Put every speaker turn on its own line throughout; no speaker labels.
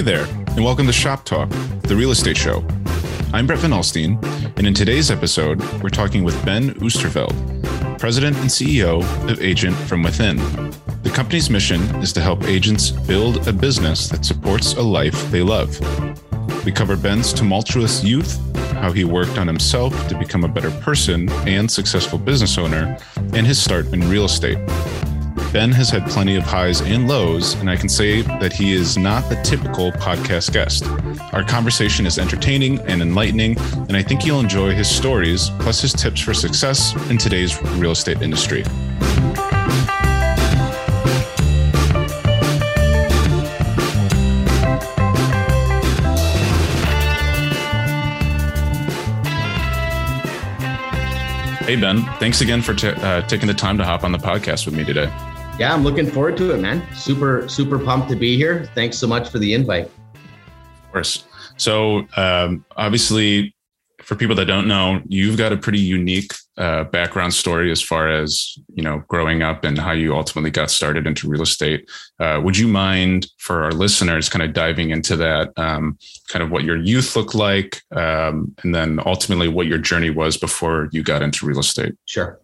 Hey there, and welcome to Shop Talk, the real estate show. I'm Brett Van Alstine, and in today's episode, we're talking with Ben Oosterveld, President and CEO of Agent from Within. The company's mission is to help agents build a business that supports a life they love. We cover Ben's tumultuous youth, how he worked on himself to become a better person and successful business owner, and his start in real estate. Ben has had plenty of highs and lows, and I can say that he is not the typical podcast guest. Our conversation is entertaining and enlightening, and I think you'll enjoy his stories plus his tips for success in today's real estate industry. Hey, Ben, thanks again for t- uh, taking the time to hop on the podcast with me today
yeah, I'm looking forward to it, man. Super, super pumped to be here. Thanks so much for the invite.
Of course. So, um, obviously, for people that don't know, you've got a pretty unique uh, background story as far as you know growing up and how you ultimately got started into real estate. Uh, would you mind, for our listeners, kind of diving into that, um, kind of what your youth looked like, um, and then ultimately what your journey was before you got into real estate?
Sure.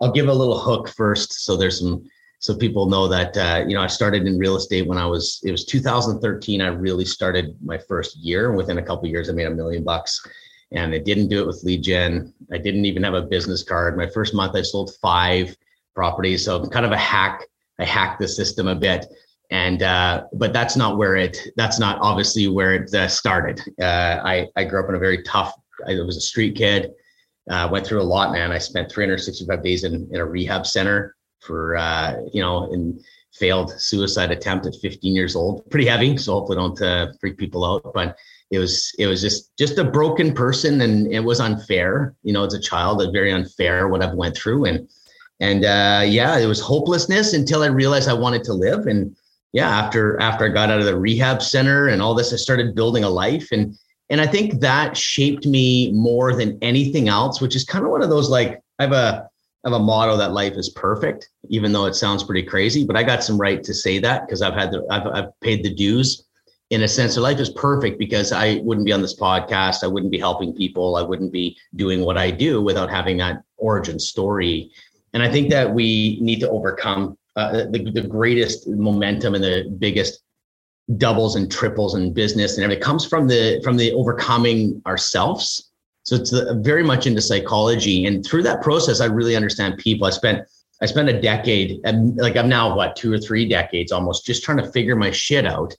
I'll give a little hook first, so there's some so people know that uh, you know I started in real estate when I was it was 2013. I really started my first year, within a couple years, I made a million bucks. And I didn't do it with lead gen. I didn't even have a business card. My first month, I sold five properties. So kind of a hack. I hacked the system a bit, and uh, but that's not where it. That's not obviously where it uh, started. Uh, I I grew up in a very tough. I was a street kid. Uh, went through a lot, man. I spent 365 days in, in a rehab center for uh, you know in failed suicide attempt at 15 years old. Pretty heavy so hopefully don't uh, freak people out but it was it was just just a broken person and it was unfair. You know as a child it's very unfair what i've went through and and uh, yeah it was hopelessness until i realized i wanted to live and yeah after after i got out of the rehab center and all this i started building a life and and i think that shaped me more than anything else which is kind of one of those like i have a have a motto that life is perfect, even though it sounds pretty crazy. But I got some right to say that because I've had the I've, I've paid the dues in a sense. So life is perfect because I wouldn't be on this podcast. I wouldn't be helping people. I wouldn't be doing what I do without having that origin story. And I think that we need to overcome uh, the, the greatest momentum and the biggest doubles and triples in business and everything comes from the from the overcoming ourselves so it's uh, very much into psychology, and through that process, I really understand people. I spent I spent a decade, like I'm now what two or three decades almost, just trying to figure my shit out.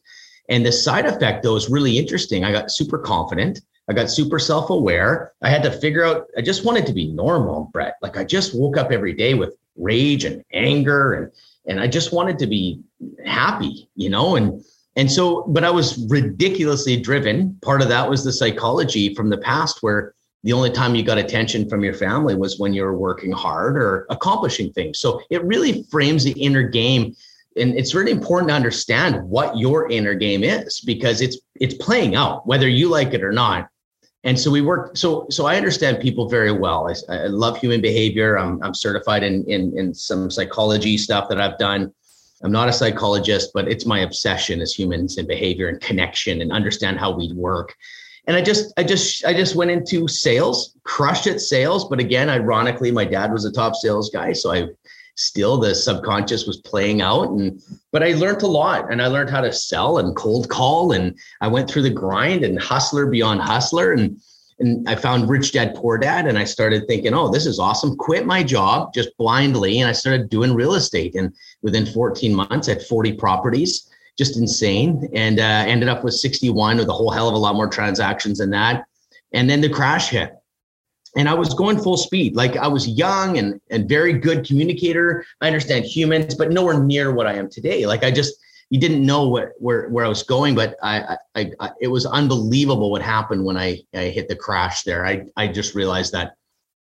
And the side effect though is really interesting. I got super confident. I got super self aware. I had to figure out. I just wanted to be normal, Brett. Like I just woke up every day with rage and anger, and and I just wanted to be happy, you know, and and so, but I was ridiculously driven. Part of that was the psychology from the past where the only time you got attention from your family was when you were working hard or accomplishing things. So it really frames the inner game. And it's really important to understand what your inner game is because it's it's playing out whether you like it or not. And so we work. So so I understand people very well. I, I love human behavior. I'm I'm certified in in in some psychology stuff that I've done. I'm not a psychologist, but it's my obsession as humans and behavior and connection and understand how we work and I just, I just, I just went into sales, crushed at sales. But again, ironically, my dad was a top sales guy, so I still the subconscious was playing out. And but I learned a lot, and I learned how to sell and cold call, and I went through the grind and hustler beyond hustler, and and I found Rich Dad Poor Dad, and I started thinking, oh, this is awesome. Quit my job just blindly, and I started doing real estate. And within 14 months, I had 40 properties just insane and uh, ended up with 61 with a whole hell of a lot more transactions than that. And then the crash hit. And I was going full speed. Like I was young and, and very good communicator. I understand humans, but nowhere near what I am today. Like I just, you didn't know what, where, where I was going, but I, I, I, it was unbelievable what happened when I, I hit the crash there. I, I just realized that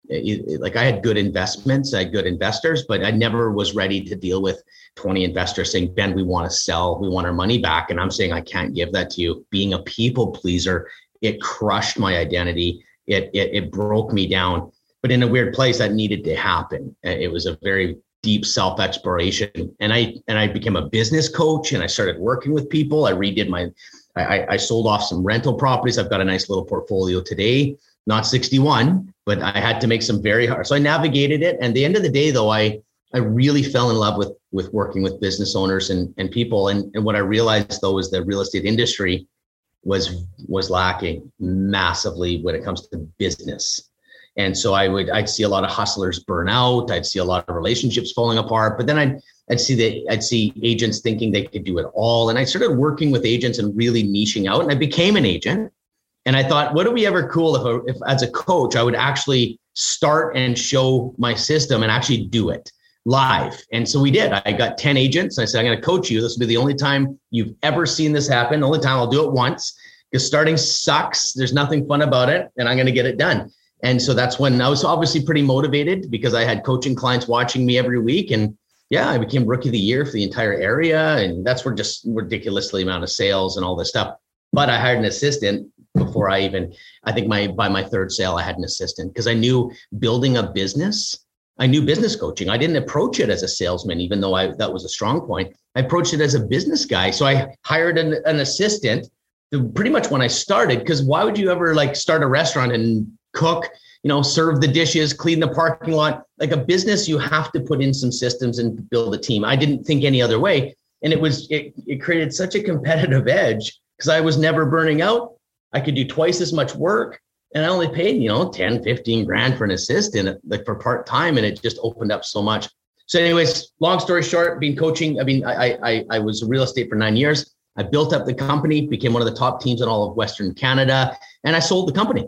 like I had good investments, I had good investors, but I never was ready to deal with 20 investors saying, Ben, we want to sell, we want our money back. And I'm saying, I can't give that to you. Being a people pleaser, it crushed my identity. It, it, it broke me down, but in a weird place that needed to happen. Uh, it was a very deep self exploration. And I and I became a business coach and I started working with people. I redid my I, I sold off some rental properties. I've got a nice little portfolio today, not 61, but I had to make some very hard. So I navigated it. And the end of the day, though, I I really fell in love with with working with business owners and, and people. And, and what I realized though is the real estate industry was was lacking massively when it comes to business. And so I would I'd see a lot of hustlers burn out. I'd see a lot of relationships falling apart. But then I'd I'd see the I'd see agents thinking they could do it all. And I started working with agents and really niching out. And I became an agent. And I thought, what would be ever cool if, if as a coach I would actually start and show my system and actually do it live. And so we did. I got 10 agents. I said, I'm going to coach you. This will be the only time you've ever seen this happen. The only time I'll do it once because starting sucks. There's nothing fun about it. And I'm going to get it done. And so that's when I was obviously pretty motivated because I had coaching clients watching me every week. And yeah, I became rookie of the year for the entire area. And that's where just ridiculously amount of sales and all this stuff. But I hired an assistant before I even, I think my by my third sale, I had an assistant because I knew building a business I knew business coaching. I didn't approach it as a salesman, even though I, that was a strong point. I approached it as a business guy. So I hired an, an assistant pretty much when I started, because why would you ever like start a restaurant and cook, you know, serve the dishes, clean the parking lot? Like a business, you have to put in some systems and build a team. I didn't think any other way. And it was, it, it created such a competitive edge because I was never burning out. I could do twice as much work and I only paid, you know, 10, 15 grand for an assistant, like for part time. And it just opened up so much. So, anyways, long story short, being coaching, I mean, I, I, I was real estate for nine years. I built up the company, became one of the top teams in all of Western Canada, and I sold the company.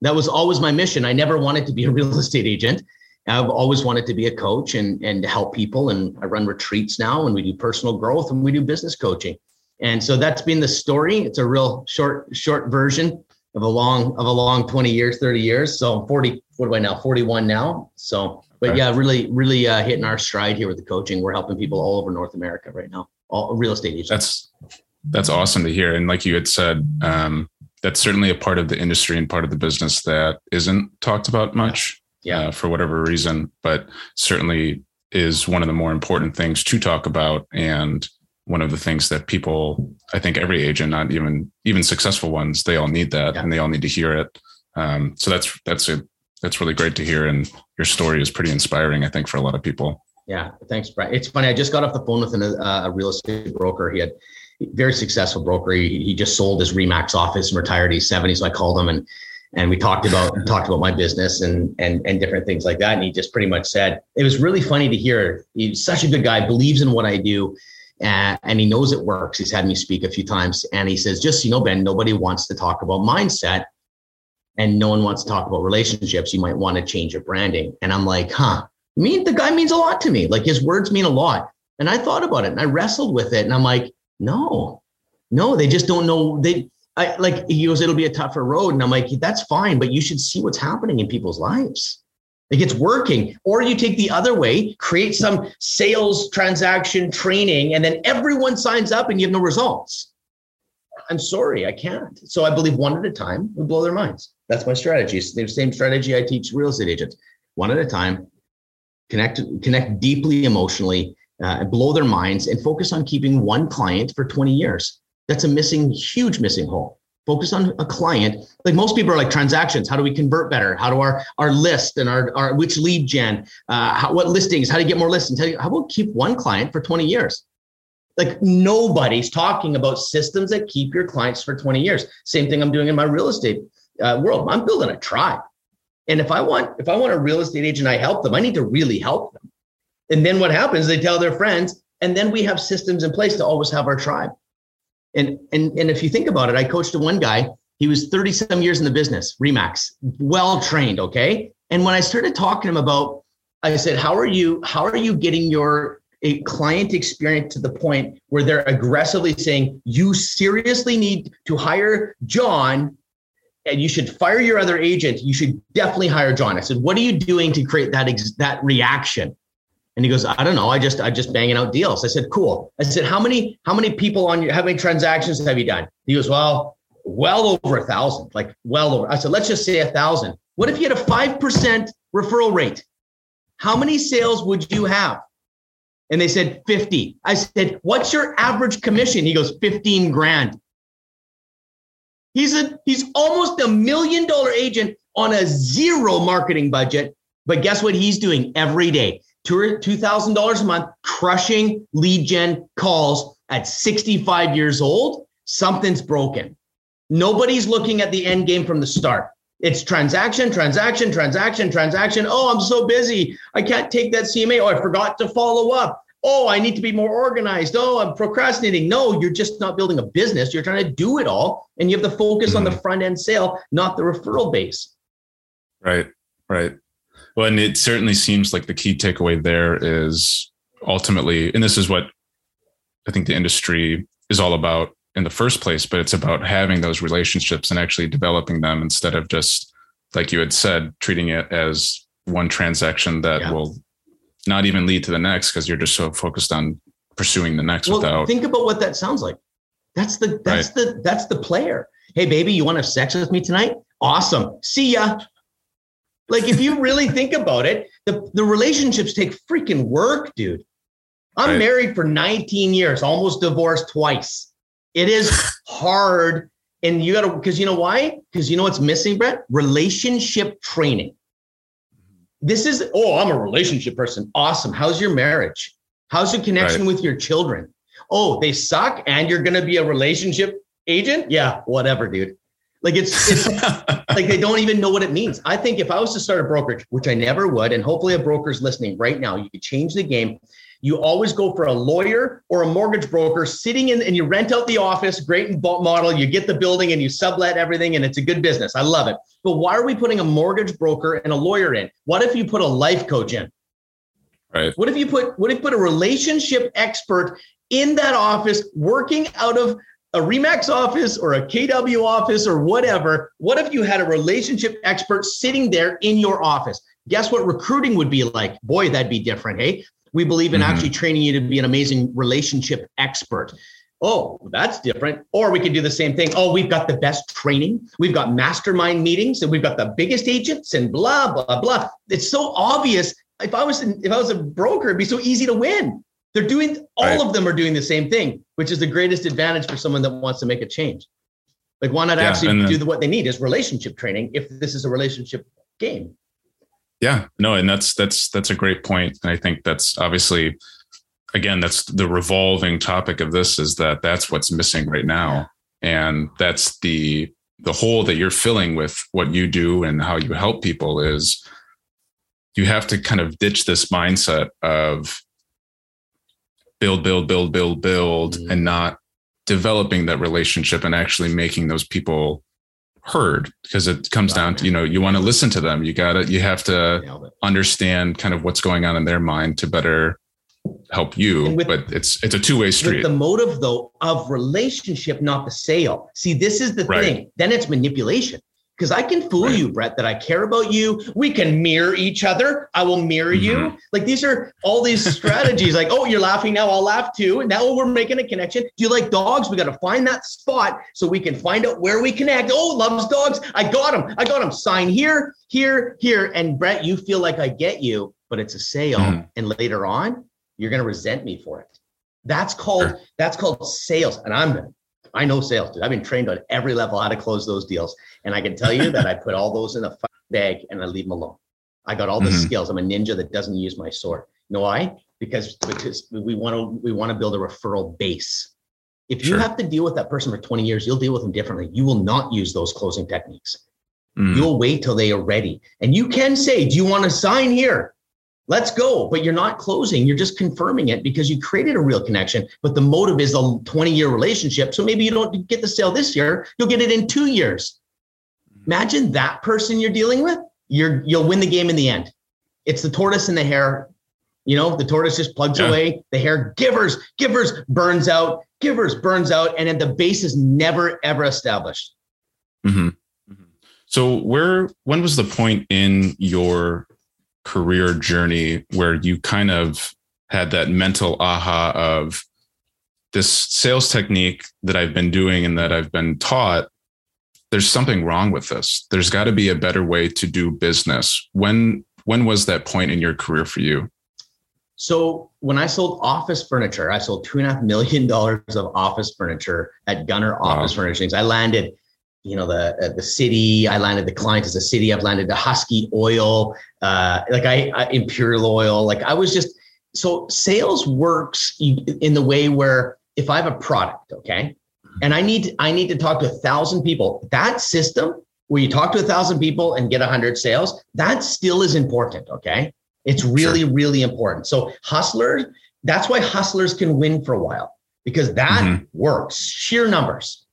That was always my mission. I never wanted to be a real estate agent. I've always wanted to be a coach and, and to help people. And I run retreats now and we do personal growth and we do business coaching. And so that's been the story. It's a real short, short version of a long of a long 20 years 30 years. So 40 what am i now 41 now. So but yeah really really uh, hitting our stride here with the coaching. We're helping people all over north america right now. All real estate agents.
That's that's awesome to hear. And like you had said um, that's certainly a part of the industry and part of the business that isn't talked about much
yeah, yeah.
Uh, for whatever reason but certainly is one of the more important things to talk about. And one of the things that people i think every agent not even even successful ones they all need that yeah. and they all need to hear it. Um, so that's that's a that's really great to hear. And your story is pretty inspiring i think for a lot of people.
Yeah. Thanks Brett. it's funny. I just got off the phone with an, uh, a real estate broker. He had very successful broker. He, he just sold his remax office and retired. He's 70 so i called him and and we talked about talked about my business and and and different things like that. And he just pretty much said it was really funny to hear. He's such a good guy believes in what i do and, and he knows it works. He's had me speak a few times, and he says, "Just you know, Ben, nobody wants to talk about mindset, and no one wants to talk about relationships. You might want to change your branding." And I'm like, "Huh." Mean, the guy means a lot to me. Like his words mean a lot. And I thought about it, and I wrestled with it, and I'm like, "No, no, they just don't know. They I, like he goes, it'll be a tougher road. And I'm like, that's fine, but you should see what's happening in people's lives. Like it's working. Or you take the other way, create some sales transaction training, and then everyone signs up and you have no results. I'm sorry, I can't. So I believe one at a time will blow their minds. That's my strategy. It's the same strategy I teach real estate agents. One at a time, connect connect deeply emotionally, uh, blow their minds, and focus on keeping one client for 20 years. That's a missing, huge missing hole focus on a client. Like most people are like transactions. How do we convert better? How do our our list and our, our which lead gen uh, how, what listings? How do you get more listings? How, you, how about keep one client for 20 years? Like nobody's talking about systems that keep your clients for 20 years. Same thing i'm doing in my real estate uh, world. I'm building a tribe. And if i want if i want a real estate agent i help them. I need to really help them. And then what happens they tell their friends and then we have systems in place to always have our tribe and and and if you think about it, I coached one guy. He was 30 some years in the business, Remax, well trained. Okay. And when I started talking to him about, I said, how are you, how are you getting your a client experience to the point where they're aggressively saying, you seriously need to hire John and you should fire your other agent. You should definitely hire John. I said, what are you doing to create that, ex- that reaction? And he goes, I don't know. I just I just banging out deals. I said, cool. I said, how many how many people on your how many transactions have you done? He goes, well, well over a thousand, like well over. I said, let's just say a thousand. What if you had a five percent referral rate? How many sales would you have? And they said 50. I said, what's your average commission? He goes, 15 grand. He's a he's almost a million dollar agent on a zero marketing budget. But guess what he's doing every day? $2,000 a month, crushing lead gen calls at 65 years old. Something's broken. Nobody's looking at the end game from the start. It's transaction, transaction, transaction, transaction. Oh, I'm so busy. I can't take that CMA. Oh, I forgot to follow up. Oh, I need to be more organized. Oh, I'm procrastinating. No, you're just not building a business. You're trying to do it all. And you have to focus on the mm-hmm. front end sale, not the referral base.
Right, right. Well, and it certainly seems like the key takeaway there is ultimately, and this is what I think the industry is all about in the first place, but it's about having those relationships and actually developing them instead of just, like you had said, treating it as one transaction that yeah. will not even lead to the next because you're just so focused on pursuing the next well, without
think about what that sounds like. That's the that's right. the that's the player. Hey baby, you want to have sex with me tonight? Awesome. See ya. Like if you really think about it, the, the relationships take freaking work, dude. I'm right. married for 19 years, almost divorced twice. It is hard. And you got to, because you know why? Because you know what's missing, Brett? Relationship training. This is, oh, I'm a relationship person. Awesome. How's your marriage? How's your connection right. with your children? Oh, they suck and you're going to be a relationship agent? Yeah, whatever, dude. Like it's, it's like they don't even know what it means. I think if I was to start a brokerage, which I never would, and hopefully a broker's listening right now, you could change the game you always go for a lawyer or a mortgage broker sitting in and you rent out the office, great model. You get the building and you sublet everything and it's a good business. I love it. But why are we putting a mortgage broker and a lawyer in? What if you put a life coach in?
Right.
What if you put what if you put a relationship expert in that office working out of a Remax office or a KW office or whatever? What if you had a relationship expert sitting there in your office? Guess what recruiting would be like? Boy, that'd be different. Hey, we believe in mm-hmm. actually training you to be an amazing relationship expert. Oh, that's different. Or we could do the same thing. Oh, we've got the best training. We've got mastermind meetings and we've got the biggest agents and blah, blah, blah. It's so obvious. If I was if I was a broker, it'd be so easy to win. They're doing all right. of them are doing the same thing, which is the greatest advantage for someone that wants to make a change. Like why not yeah, actually do the, what they need is relationship training if this is a relationship game.
Yeah, no, and that's that's that's a great point. And I think that's obviously again, that's the revolving topic of this is that that's what's missing right now. And that's the the hole that you're filling with what you do and how you help people is you have to kind of ditch this mindset of build, build, build, build, build, mm-hmm. and not developing that relationship and actually making those people heard because it comes down to you know you want to listen to them. You gotta you have to understand kind of what's going on in their mind to better help you with, but it's it's a two-way street.
the motive though of relationship not the sale. See this is the right. thing. Then it's manipulation because I can fool you, Brett, that I care about you. We can mirror each other. I will mirror mm-hmm. you. Like these are all these strategies. like, oh, you're laughing now. I'll laugh too. And now we're making a connection. Do you like dogs? We got to find that spot so we can find out where we connect. Oh, loves dogs. I got him. I got him. Sign here, here, here. And Brett, you feel like I get you, but it's a sale. Mm-hmm. And later on, you're going to resent me for it. That's called sure. that's called sales. And I'm I know sales, dude. I've been trained on every level how to close those deals. And I can tell you that I put all those in a bag and I leave them alone. I got all the mm-hmm. skills. I'm a ninja that doesn't use my sword. You know why? Because because we want to we want to build a referral base. If you sure. have to deal with that person for 20 years, you'll deal with them differently. You will not use those closing techniques. Mm. You'll wait till they are ready. And you can say, Do you want to sign here? Let's go. But you're not closing, you're just confirming it because you created a real connection. But the motive is a 20 year relationship. So maybe you don't get the sale this year, you'll get it in two years. Imagine that person you're dealing with, you're, you'll win the game in the end. It's the tortoise and the hare. You know, the tortoise just plugs yeah. away, the hare givers, givers burns out, givers burns out, and then the base is never ever established.
Mm-hmm. mm-hmm. So where when was the point in your career journey where you kind of had that mental aha of this sales technique that I've been doing and that I've been taught there's something wrong with this there's got to be a better way to do business when when was that point in your career for you
So when I sold office furniture, I sold two and a half million dollars of office furniture at Gunner Office wow. Furnishings. I landed, you know, the uh, the city. I landed the client as a city. I've landed the Husky Oil, uh, like I, I Imperial Oil. Like I was just so sales works in the way where if I have a product, okay, and I need I need to talk to a thousand people, that system where you talk to a thousand people and get a hundred sales, that still is important. Okay. It's really, sure. really important. So hustlers, that's why hustlers can win for a while because that mm-hmm. works, sheer numbers.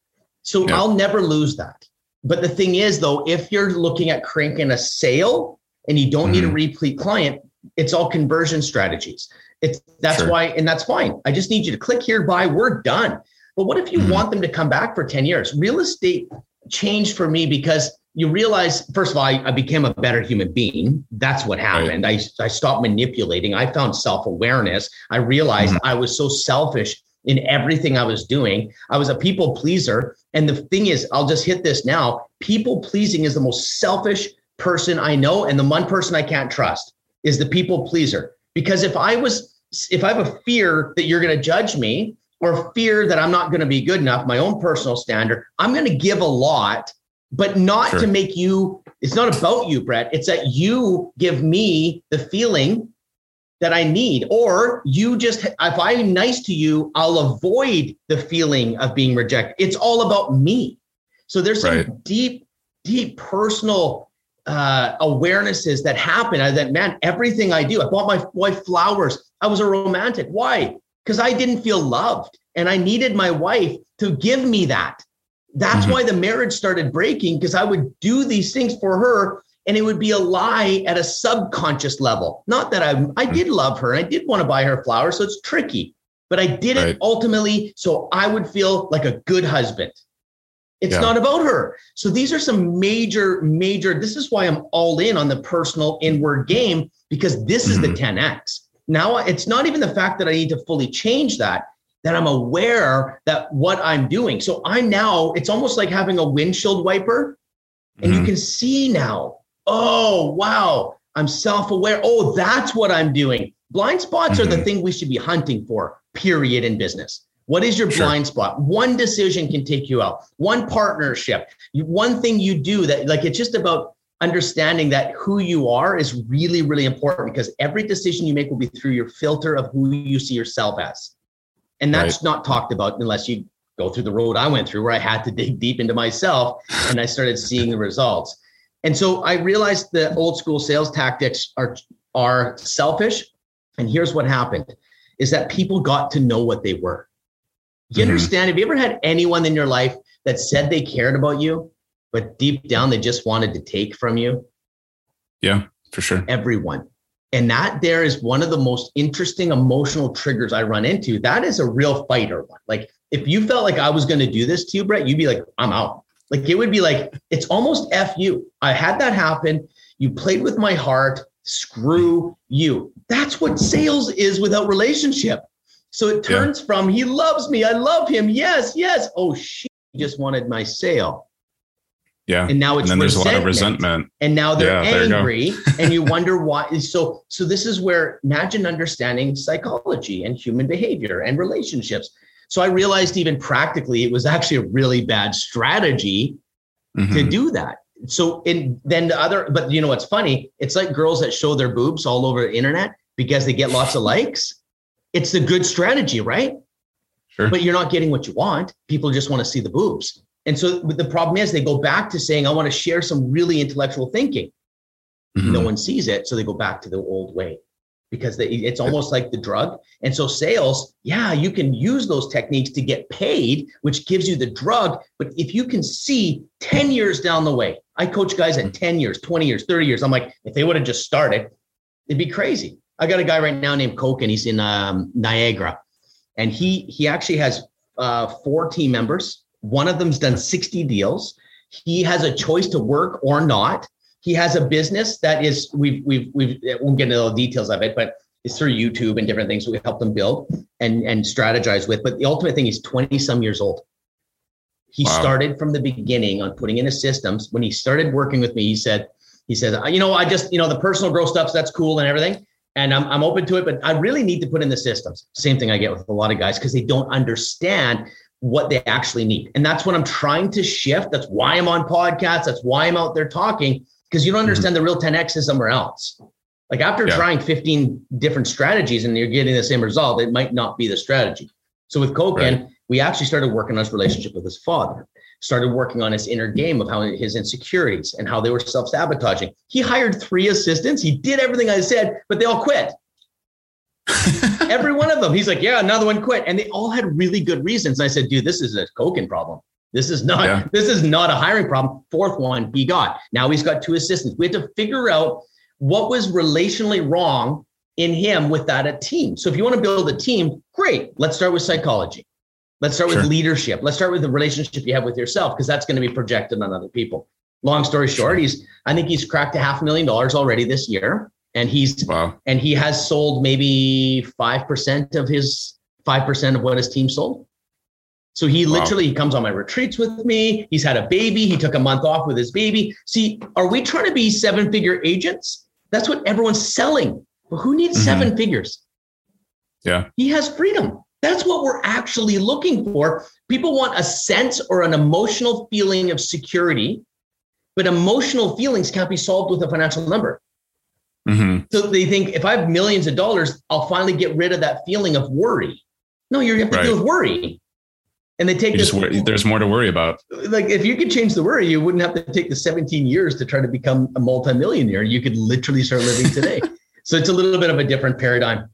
So yeah. I'll never lose that. But the thing is, though, if you're looking at cranking a sale and you don't mm-hmm. need a mm-hmm. repeat client, it's all conversion strategies. It's that's sure. why, and that's fine. I just need you to click here, buy, we're done. But what if you mm-hmm. want them to come back for 10 years? Real estate changed for me because you realize, first of all, I, I, became a better human being. That's what happened. Right. I, I stopped manipulating. I found self awareness. I realized mm-hmm. I was so selfish in everything I was doing. I was a people pleaser. And the thing is, I'll just hit this now people pleasing is the most selfish person I know. And the one person I can't trust is the people pleaser. Because if I was, if I have a fear that you're going to judge me or fear that I'm not going to be good enough, my own personal standard, I'm going to give a lot but not sure. to make you, it's not about you, Brett. It's that you give me the feeling that I need, or you just, if I'm nice to you, I'll avoid the feeling of being rejected. It's all about me. So there's some right. deep, deep personal uh, awarenesses that happen. I that man, everything I do, I bought my wife flowers. I was a romantic. Why? Because I didn't feel loved, and I needed my wife to give me that. That's mm-hmm. why the marriage started breaking because I would do these things for her and it would be a lie at a subconscious level. Not that I I did love her and I did want to buy her flowers, so it's tricky. But I did right. it ultimately so I would feel like a good husband. It's yeah. not about her. So these are some major, major. This is why I'm all in on the personal inward game because this is the 10x. Mm-hmm. Now it's not even the fact that I need to fully change that that I'm aware that what I'm doing. So I'm now, it's almost like having a windshield wiper and mm-hmm. you can see now, oh, wow, I'm self aware. Oh, that's what I'm doing. Blind spots mm-hmm. are the mm-hmm. thing we should be hunting for, period, in business. What is your sure. blind spot? One decision can take you out, one partnership, one thing you do that, like, it's just about understanding that who you are is really, really important because every decision you make will be through your filter of who you see yourself as. And that's right. not talked about unless you go through the road I went through where I had to dig deep into myself and I started seeing the results. And so I realized the old school sales tactics are are selfish. And here's what happened is that people got to know what they were. You mm-hmm. understand? Have you ever had anyone in your life that said they cared about you, but deep down they just wanted to take from you?
Yeah, for sure.
Everyone. And that there is one of the most interesting emotional triggers I run into. That is a real fighter one. Like if you felt like I was going to do this to you, Brett, you'd be like, I'm out. Like it would be like, it's almost F you. I had that happen. You played with my heart. Screw you. That's what sales is without relationship. So it turns yeah. from he loves me. I love him. Yes, yes. Oh, she just wanted my sale.
Yeah.
And now it's
and then there's a lot of resentment.
And now they're yeah, angry and you wonder why. So so this is where imagine understanding psychology and human behavior and relationships. So I realized even practically it was actually a really bad strategy mm-hmm. to do that. So and then the other, but you know what's funny? It's like girls that show their boobs all over the internet because they get lots of likes. It's a good strategy, right? Sure. But you're not getting what you want. People just want to see the boobs. And so the problem is they go back to saying, I want to share some really intellectual thinking. Mm-hmm. No one sees it. So they go back to the old way because they, it's almost like the drug. And so sales, yeah, you can use those techniques to get paid, which gives you the drug. But if you can see 10 years down the way, I coach guys at 10 years, 20 years, 30 years. I'm like, if they would have just started, it'd be crazy. I got a guy right now named Coke and he's in um, Niagara and he, he actually has uh, four team members one of them's done 60 deals. He has a choice to work or not. He has a business that is we've we've we've won't get into all the details of it, but it's through YouTube and different things we help them build and and strategize with. But the ultimate thing is 20 some years old. He wow. started from the beginning on putting in his systems. When he started working with me, he said, he said, you know, I just, you know, the personal growth stuff, that's cool and everything. and I'm, I'm open to it, but I really need to put in the systems. Same thing I get with a lot of guys because they don't understand what they actually need. And that's what I'm trying to shift. That's why I'm on podcasts. That's why I'm out there talking because you don't mm-hmm. understand mm-hmm. the real 10X is somewhere else. Like after yeah. trying 15 different strategies and you're getting the same result, it might not be the strategy. So with Koken, right. we actually started working on his relationship with his father, started working on his inner game of how his insecurities and how they were self-sabotaging. He hired three assistants. He did everything I said, but they all quit. Every one of them. He's like, yeah, another one quit. And they all had really good reasons. And I said, dude, this is a Koken problem. This is not, yeah. this is not a hiring problem. Fourth one he got. Now he's got two assistants. We had to figure out what was relationally wrong in him with that a team. So if you want to build a team, great. Let's start with psychology. Let's start sure. with leadership. Let's start with the relationship you have with yourself because that's going to be projected on other people. Long story short, he's I think he's cracked a half million dollars already this year, and he's wow. and he has sold maybe five percent of his five percent of what his team sold. So he literally wow. he comes on my retreats with me. He's had a baby. He took a month off with his baby. See, are we trying to be seven figure agents? That's what everyone's selling. But who needs mm-hmm. seven figures?
Yeah.
He has freedom. That's what we're actually looking for. People want a sense or an emotional feeling of security, but emotional feelings can't be solved with a financial number. Mm-hmm. So they think if I have millions of dollars, I'll finally get rid of that feeling of worry. No, you're have to right. deal with worry. And they take this.
Worry, there's more to worry about.
Like if you could change the worry, you wouldn't have to take the 17 years to try to become a multimillionaire. You could literally start living today. so it's a little bit of a different paradigm.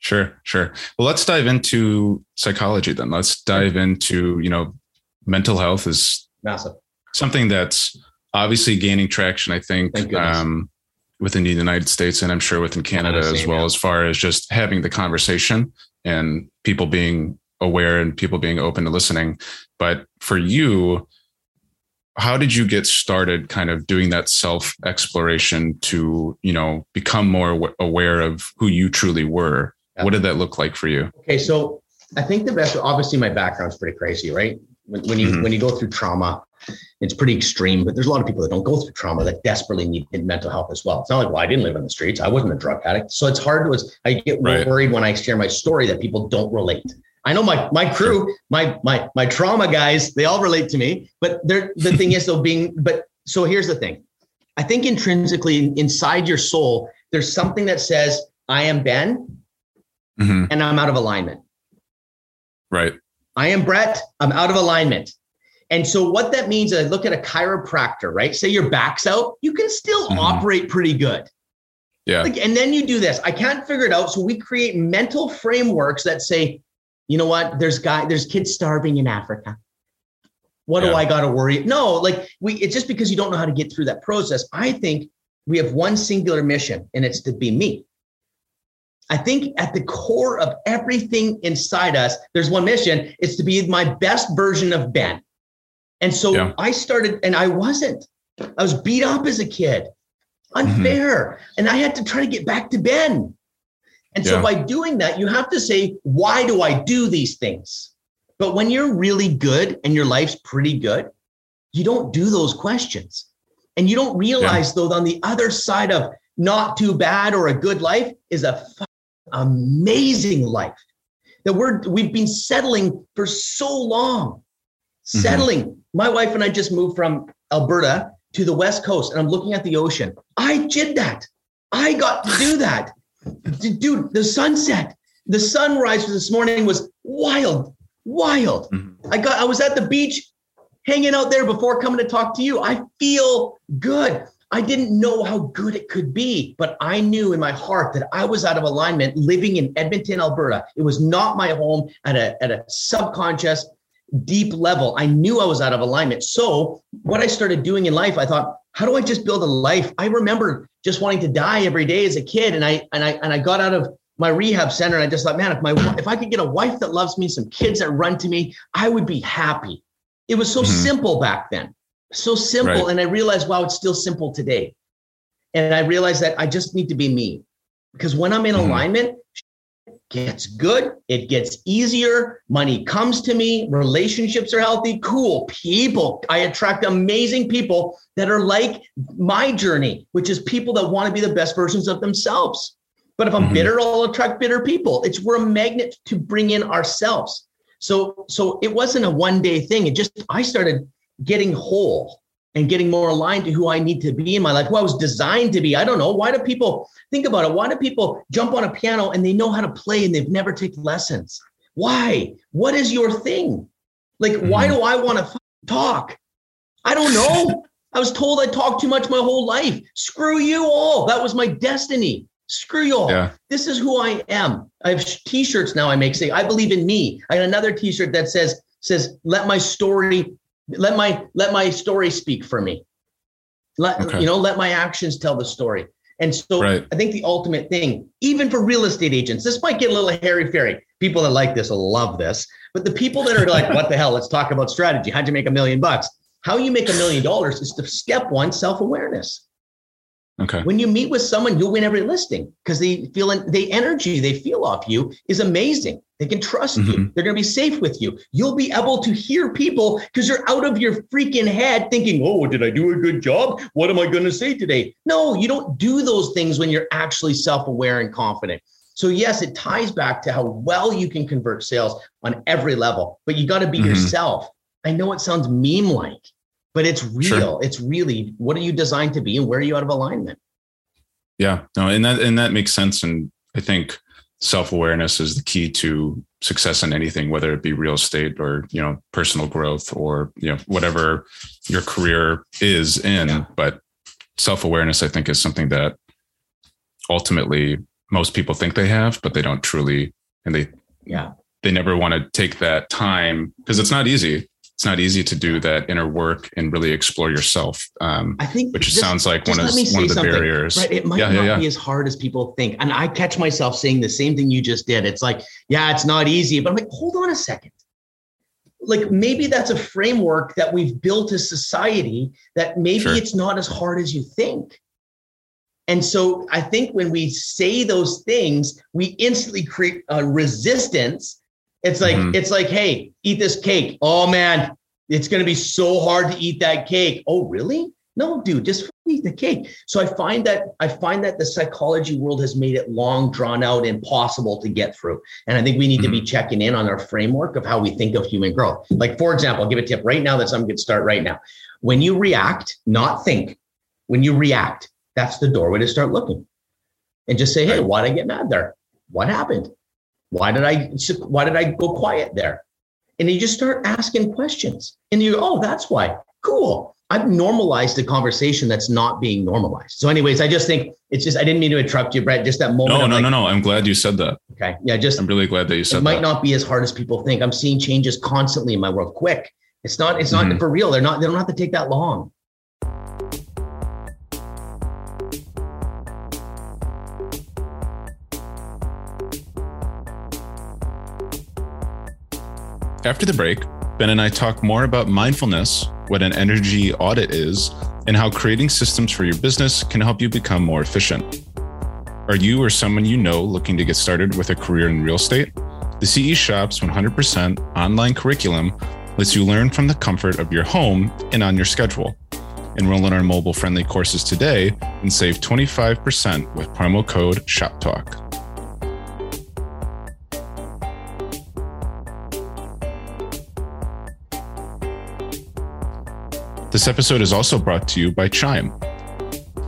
Sure, sure. Well, let's dive into psychology then. Let's dive into, you know, mental health is
massive.
Something that's obviously gaining traction, I think, um, within the United States and I'm sure within Canada as well, as far as just having the conversation and people being aware and people being open to listening. But for you, how did you get started kind of doing that self exploration to, you know, become more aware of who you truly were? Yeah. What did that look like for you?
Okay. So I think the best, obviously my background's pretty crazy, right? When, when you, mm-hmm. when you go through trauma, it's pretty extreme, but there's a lot of people that don't go through trauma that desperately need mental health as well. It's not like, well, I didn't live on the streets. I wasn't a drug addict. So it's hard to, I get right. worried when I share my story that people don't relate. I know my my crew, my my my trauma guys, they all relate to me. But they're, the thing is, though, being but so here's the thing. I think intrinsically inside your soul, there's something that says, "I am Ben, mm-hmm. and I'm out of alignment."
Right.
I am Brett. I'm out of alignment. And so what that means is I look at a chiropractor, right? Say your back's out, you can still mm-hmm. operate pretty good.
Yeah.
Like, and then you do this. I can't figure it out. So we create mental frameworks that say, you know what? There's guy, there's kids starving in Africa. What yeah. do I got to worry? No, like we, it's just because you don't know how to get through that process. I think we have one singular mission, and it's to be me. I think at the core of everything inside us, there's one mission. It's to be my best version of Ben. And so yeah. I started, and I wasn't. I was beat up as a kid, unfair. Mm-hmm. And I had to try to get back to Ben. And yeah. so by doing that, you have to say, why do I do these things? But when you're really good and your life's pretty good, you don't do those questions. And you don't realize, yeah. though, on the other side of not too bad or a good life is a amazing life that we're we've been settling for so long. Mm-hmm. Settling. Mm-hmm. My wife and I just moved from Alberta to the West Coast, and I'm looking at the ocean. I did that. I got to do that dude, the sunset, the sunrise this morning was wild, wild. Mm-hmm. I got, I was at the beach hanging out there before coming to talk to you. I feel good. I didn't know how good it could be, but I knew in my heart that I was out of alignment living in Edmonton, Alberta. It was not my home at a, at a subconscious, deep level. I knew I was out of alignment. So, what I started doing in life, I thought, how do I just build a life? I remember just wanting to die every day as a kid. And I and I and I got out of my rehab center and I just thought, man, if my if I could get a wife that loves me, some kids that run to me, I would be happy. It was so mm-hmm. simple back then. So simple. Right. And I realized, wow, it's still simple today. And I realized that I just need to be me. Because when I'm in mm-hmm. alignment, gets good, it gets easier, money comes to me, relationships are healthy, cool people. I attract amazing people that are like my journey, which is people that want to be the best versions of themselves. But if I'm mm-hmm. bitter, I'll attract bitter people. It's we're a magnet to bring in ourselves. So so it wasn't a one day thing. It just I started getting whole and getting more aligned to who I need to be in my life, who I was designed to be. I don't know. Why do people think about it? Why do people jump on a piano and they know how to play and they've never taken lessons? Why? What is your thing? Like, mm-hmm. why do I want to talk? I don't know. I was told I talked too much my whole life. Screw you all. That was my destiny. Screw you all. Yeah. This is who I am. I have t-shirts now I make say, I believe in me. I got another t-shirt that says, says, let my story, let my, let my story speak for me. Let, okay. you know, let my actions tell the story. And so right. I think the ultimate thing, even for real estate agents, this might get a little hairy fairy. People that like this will love this. But the people that are like, what the hell? Let's talk about strategy. How'd you make a million bucks? How you make a million dollars is the step one self awareness.
Okay.
When you meet with someone, you'll win every listing because they feel in the energy they feel off you is amazing. They can trust mm-hmm. you. They're going to be safe with you. You'll be able to hear people because you're out of your freaking head thinking, oh, did I do a good job? What am I going to say today? No, you don't do those things when you're actually self aware and confident. So, yes, it ties back to how well you can convert sales on every level, but you got to be mm-hmm. yourself. I know it sounds meme like, but it's real. Sure. It's really what are you designed to be and where are you out of alignment?
Yeah, no, and that and that makes sense. And I think self-awareness is the key to success in anything, whether it be real estate or you know personal growth or you know whatever your career is in. Yeah. But self-awareness, I think, is something that ultimately most people think they have, but they don't truly, and they
yeah
they never want to take that time because it's not easy it's not easy to do that inner work and really explore yourself. Um, I think, which just, sounds like one of one of the barriers.
Right? It might yeah, not yeah, yeah. be as hard as people think, and I catch myself saying the same thing you just did. It's like, yeah, it's not easy, but I'm like, hold on a second. Like maybe that's a framework that we've built as society that maybe sure. it's not as hard as you think. And so I think when we say those things, we instantly create a resistance it's like mm-hmm. it's like, hey, eat this cake. Oh man, it's gonna be so hard to eat that cake. Oh, really? No, dude, just eat the cake. So I find that I find that the psychology world has made it long, drawn out, impossible to get through. And I think we need mm-hmm. to be mm-hmm. checking in on our framework of how we think of human growth. Like, for example, I'll give a tip right now that's I'm gonna start right now. When you react, not think, when you react, that's the doorway to start looking. And just say, hey, why did I get mad there? What happened? Why did I why did I go quiet there? And you just start asking questions. And you go, oh, that's why. Cool. I've normalized a conversation that's not being normalized. So, anyways, I just think it's just I didn't mean to interrupt you, Brett. Just that moment.
No, no, like, no, no. I'm glad you said that.
Okay. Yeah, just
I'm really glad that you said that
it might
that.
not be as hard as people think. I'm seeing changes constantly in my world quick. It's not, it's not mm-hmm. for real. They're not, they don't have to take that long.
After the break, Ben and I talk more about mindfulness, what an energy audit is, and how creating systems for your business can help you become more efficient. Are you or someone you know looking to get started with a career in real estate? The CE Shop's 100% online curriculum lets you learn from the comfort of your home and on your schedule. Enroll in our mobile friendly courses today and save 25% with promo code SHOPTALK. This episode is also brought to you by Chime.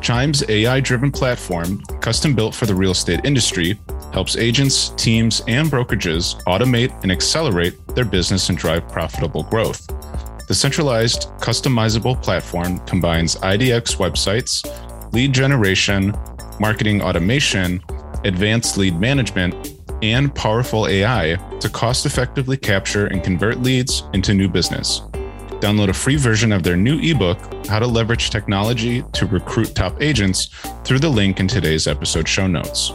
Chime's AI driven platform, custom built for the real estate industry, helps agents, teams, and brokerages automate and accelerate their business and drive profitable growth. The centralized, customizable platform combines IDX websites, lead generation, marketing automation, advanced lead management, and powerful AI to cost effectively capture and convert leads into new business. Download a free version of their new ebook, How to Leverage Technology to Recruit Top Agents, through the link in today's episode show notes.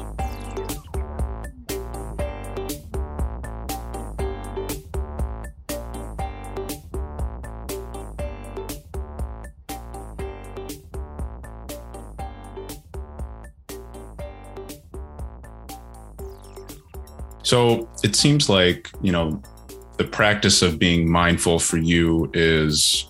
So it seems like, you know, the practice of being mindful for you is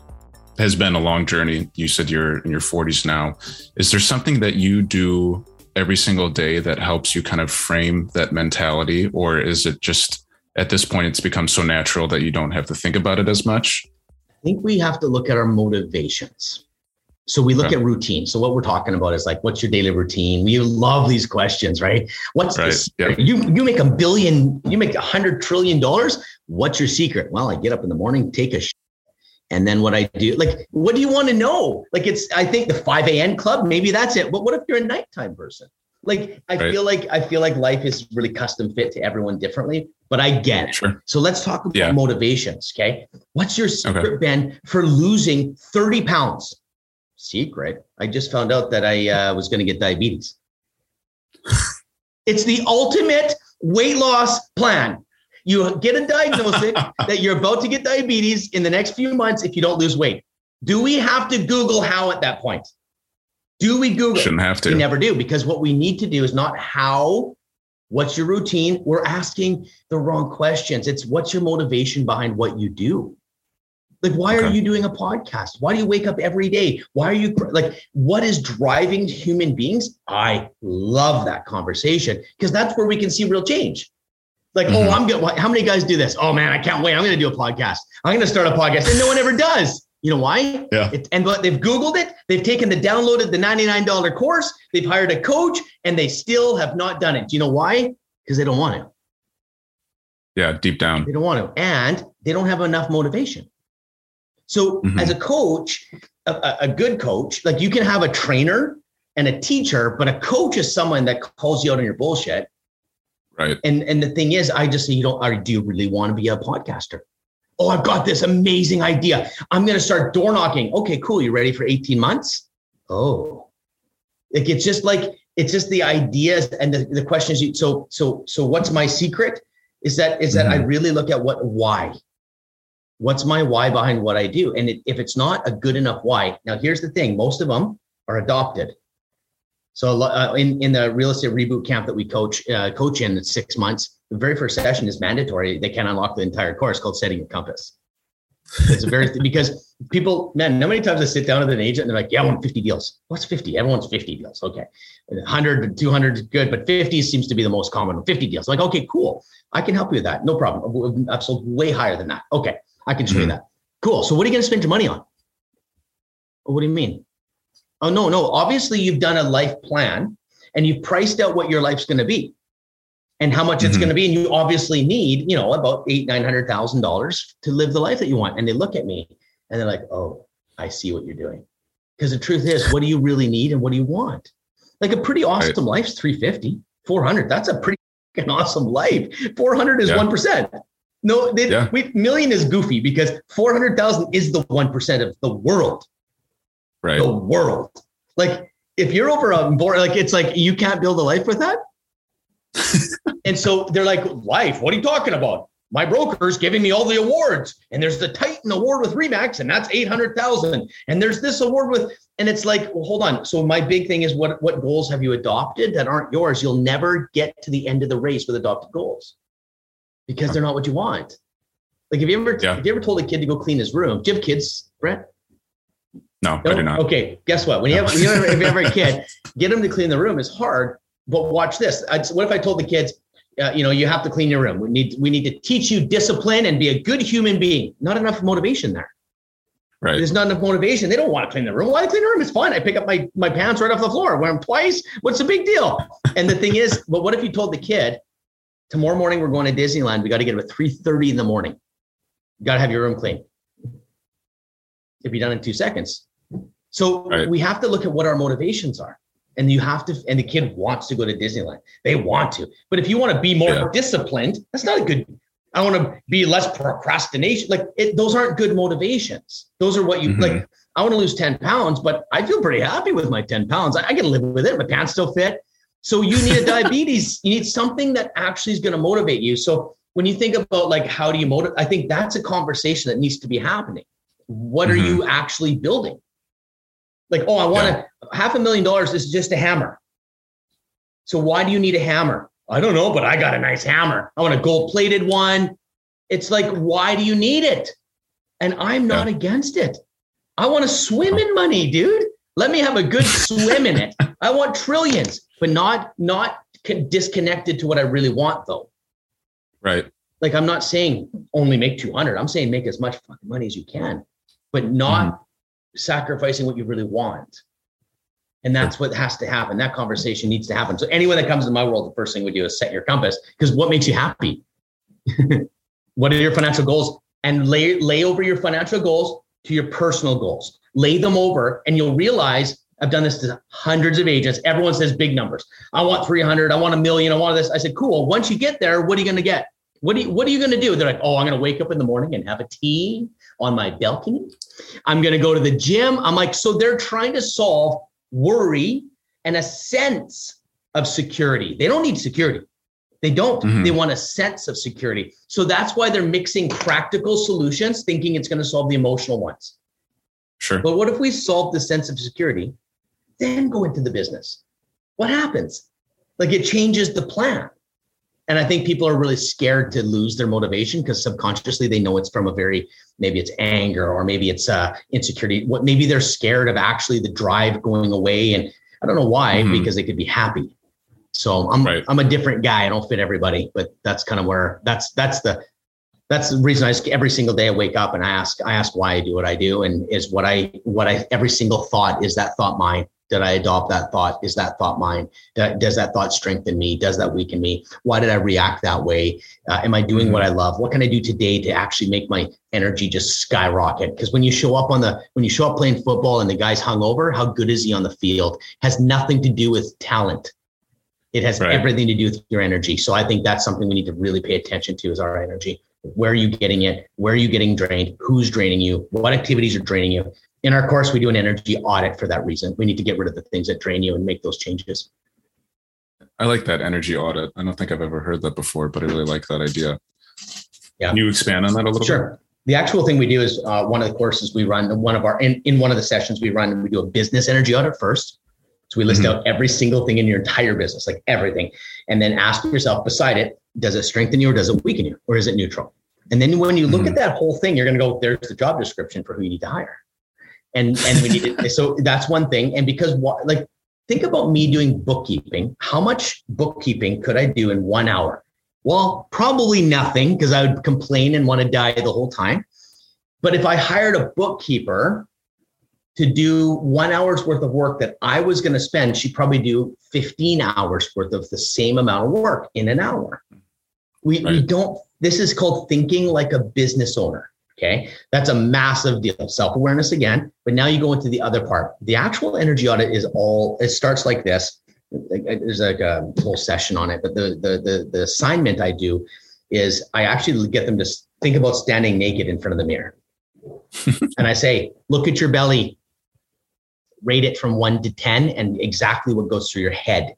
has been a long journey. You said you're in your 40s now. Is there something that you do every single day that helps you kind of frame that mentality? Or is it just at this point, it's become so natural that you don't have to think about it as much?
I think we have to look at our motivations. So we look okay. at routine. So what we're talking about is like, what's your daily routine? We love these questions, right? What's right. this? Yeah. You you make a billion, you make a hundred trillion dollars. What's your secret? Well, I get up in the morning, take a, sh- and then what I do, like, what do you want to know? Like, it's I think the five a.m. club, maybe that's it. But what if you're a nighttime person? Like, I right. feel like I feel like life is really custom fit to everyone differently. But I get it. Sure. So let's talk about yeah. motivations. Okay, what's your secret, okay. Ben, for losing thirty pounds? Secret. I just found out that I uh, was going to get diabetes. it's the ultimate weight loss plan. You get a diagnosis that you're about to get diabetes in the next few months if you don't lose weight. Do we have to Google how at that point? Do we Google?
Shouldn't have to.
We never do because what we need to do is not how, what's your routine? We're asking the wrong questions. It's what's your motivation behind what you do? Like, why okay. are you doing a podcast? Why do you wake up every day? Why are you like, what is driving human beings? I love that conversation because that's where we can see real change. Like, oh, mm-hmm. oh, I'm good. How many guys do this? Oh man, I can't wait. I'm going to do a podcast. I'm going to start a podcast. And no one ever does. You know why?
Yeah.
It, and but they've Googled it. They've taken the downloaded the $99 course. They've hired a coach and they still have not done it. Do you know why? Because they don't want to.
Yeah, deep down.
They don't want to. And they don't have enough motivation. So mm-hmm. as a coach, a, a good coach, like you can have a trainer and a teacher, but a coach is someone that calls you out on your bullshit.
Right.
And and the thing is, I just say you don't. Or do you really want to be a podcaster? Oh, I've got this amazing idea. I'm going to start door knocking. Okay, cool. You ready for 18 months? Oh, like it's just like it's just the ideas and the, the questions. You so so so. What's my secret? Is that is that mm-hmm. I really look at what why what's my why behind what I do? And it, if it's not a good enough why, now here's the thing: most of them are adopted. So uh, in in the real estate reboot camp that we coach uh, coach in six months, the very first session is mandatory. They can't unlock the entire course called Setting Your Compass. It's a very because people, man, how many times I sit down with an agent and they're like, "Yeah, I want 50 deals." What's 50? Everyone's 50 deals. Okay, 100, 200 is good, but 50 seems to be the most common. 50 deals. like, okay, cool. I can help you with that. No problem. Absolutely, way higher than that. Okay. I can show mm-hmm. you that. Cool. So what are you going to spend your money on? What do you mean? Oh no, no. Obviously, you've done a life plan and you've priced out what your life's going to be and how much mm-hmm. it's going to be. And you obviously need, you know, about eight, nine hundred thousand dollars to live the life that you want. And they look at me and they're like, "Oh, I see what you're doing." Because the truth is, what do you really need and what do you want? Like a pretty awesome right. life's 350, 400. That's a pretty awesome life. 400 is yeah. 1%. No, they, yeah. we, million is goofy because 400,000 is the 1% of the world.
Right.
The world. Like if you're over a board, like it's like you can't build a life with that. and so they're like, life, what are you talking about? My broker's giving me all the awards. And there's the Titan award with Remax, and that's 800,000. And there's this award with, and it's like, well, hold on. So my big thing is what, what goals have you adopted that aren't yours? You'll never get to the end of the race with adopted goals because they're not what you want. Like, have you ever yeah. have you ever told a kid to go clean his room? Do you have kids, Brett?
No, no? I do not.
Okay, guess what? When you have, when you have, if you have a kid, get them to clean the room is hard. But watch this. I'd, what if I told the kids, uh, you know, you have to clean your room. We need we need to teach you discipline and be a good human being. Not enough motivation there.
Right.
There's not enough motivation. They don't want to clean the room. Why clean the room? It's fine. I pick up my my pants right off the floor, wear them twice. What's the big deal? And the thing is, but what if you told the kid, tomorrow morning we're going to Disneyland. We got to get up at 3:30 in the morning. You got to have your room clean. It'd be done in two seconds. So right. we have to look at what our motivations are. And you have to, and the kid wants to go to Disneyland. They want to. But if you want to be more yeah. disciplined, that's not a good. I want to be less procrastination. Like it, those aren't good motivations. Those are what you mm-hmm. like. I want to lose 10 pounds, but I feel pretty happy with my 10 pounds. I, I can live with it. My pants still fit. So you need a diabetes, you need something that actually is going to motivate you. So when you think about like how do you motivate, I think that's a conversation that needs to be happening. What mm-hmm. are you actually building? Like, oh, I want yeah. half a million dollars is just a hammer. So why do you need a hammer? I don't know, but I got a nice hammer. I want a gold plated one. It's like, why do you need it? And I'm not yeah. against it. I want to swim in money, dude. Let me have a good swim in it. I want trillions. But not not disconnected to what I really want though.
Right.
Like I'm not saying only make 200. I'm saying make as much fucking money as you can, but not mm-hmm. sacrificing what you really want. And that's what has to happen. That conversation needs to happen. So anyone that comes in my world, the first thing we do is set your compass because what makes you happy? what are your financial goals? And lay lay over your financial goals to your personal goals. Lay them over, and you'll realize I've done this to hundreds of agents. Everyone says big numbers. I want 300. I want a million. I want this. I said, cool. Once you get there, what are you going to get? What are you, what are you going to do? They're like, oh, I'm going to wake up in the morning and have a tea on my balcony. I'm going to go to the gym. I'm like, so they're trying to solve worry and a sense of security. They don't need security. They don't. Mm-hmm. They want a sense of security. So that's why they're mixing practical solutions, thinking it's going to solve the emotional ones.
Sure.
But what if we solve the sense of security, then go into the business? What happens? Like it changes the plan. And I think people are really scared to lose their motivation because subconsciously they know it's from a very maybe it's anger or maybe it's uh, insecurity. What maybe they're scared of actually the drive going away, and I don't know why mm-hmm. because they could be happy. So I'm right. I'm a different guy. I don't fit everybody, but that's kind of where that's that's the that's the reason I every single day I wake up and I ask I ask why I do what I do and is what I what I every single thought is that thought mine did I adopt that thought? Is that thought mine? Does that thought strengthen me? Does that weaken me? Why did I react that way? Uh, am I doing mm-hmm. what I love? What can I do today to actually make my energy just skyrocket? Because when you show up on the when you show up playing football and the guy's hungover, how good is he on the field? Has nothing to do with talent. It has right. everything to do with your energy. So I think that's something we need to really pay attention to is our energy. Where are you getting it? Where are you getting drained? Who's draining you? What activities are draining you? In our course, we do an energy audit for that reason. We need to get rid of the things that drain you and make those changes.
I like that energy audit. I don't think I've ever heard that before, but I really like that idea. Yeah. Can you expand on that a little
sure. bit? Sure. The actual thing we do is uh, one of the courses we run, one of our, in, in one of the sessions we run, we do a business energy audit first. So we list mm-hmm. out every single thing in your entire business, like everything. And then ask yourself beside it, does it strengthen you or does it weaken you or is it neutral? And then when you look mm-hmm. at that whole thing, you're going to go, there's the job description for who you need to hire and and we need it. so that's one thing. And because what like think about me doing bookkeeping. How much bookkeeping could I do in one hour? Well, probably nothing because I would complain and want to die the whole time. But if I hired a bookkeeper to do one hour's worth of work that I was going to spend, she'd probably do 15 hours worth of the same amount of work in an hour. We, right. we don't, this is called thinking like a business owner. Okay. That's a massive deal. Self awareness again. But now you go into the other part. The actual energy audit is all, it starts like this. Uh, there's like a whole session on it. But the, the, the, the assignment I do is I actually get them to think about standing naked in front of the mirror. and I say, look at your belly, rate it from one to 10 and exactly what goes through your head.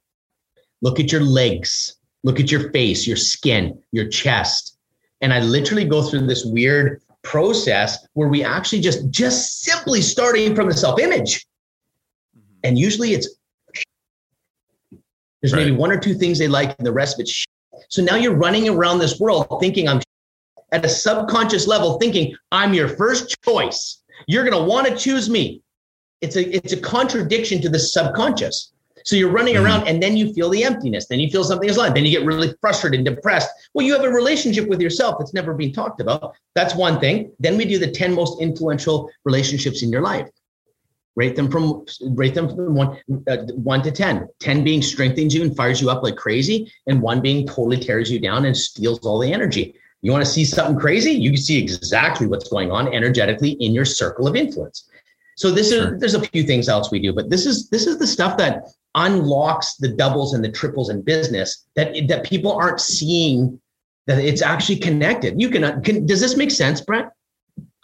Look at your legs, look at your face, your skin, your chest. And I literally go through this weird process where we actually just just simply starting from the self-image. Mm-hmm. and usually it's there's right. maybe one or two things they like and the rest of it's so now you're running around this world thinking i'm at a subconscious level thinking i'm your first choice. You're going to want to choose me. It's a it's a contradiction to the subconscious so you're running mm-hmm. around and then you feel the emptiness. Then you feel something is lying. Then you get really frustrated and depressed. Well, you have a relationship with yourself that's never been talked about. That's one thing. Then we do the 10 most influential relationships in your life. Rate them from rate them from one uh, one to 10. 10 being strengthens you and fires you up like crazy, and one being totally tears you down and steals all the energy. You want to see something crazy? You can see exactly what's going on energetically in your circle of influence. So this sure. is there's a few things else we do, but this is this is the stuff that unlocks the doubles and the triples in business that that people aren't seeing that it's actually connected. You can, uh, can does this make sense, Brett?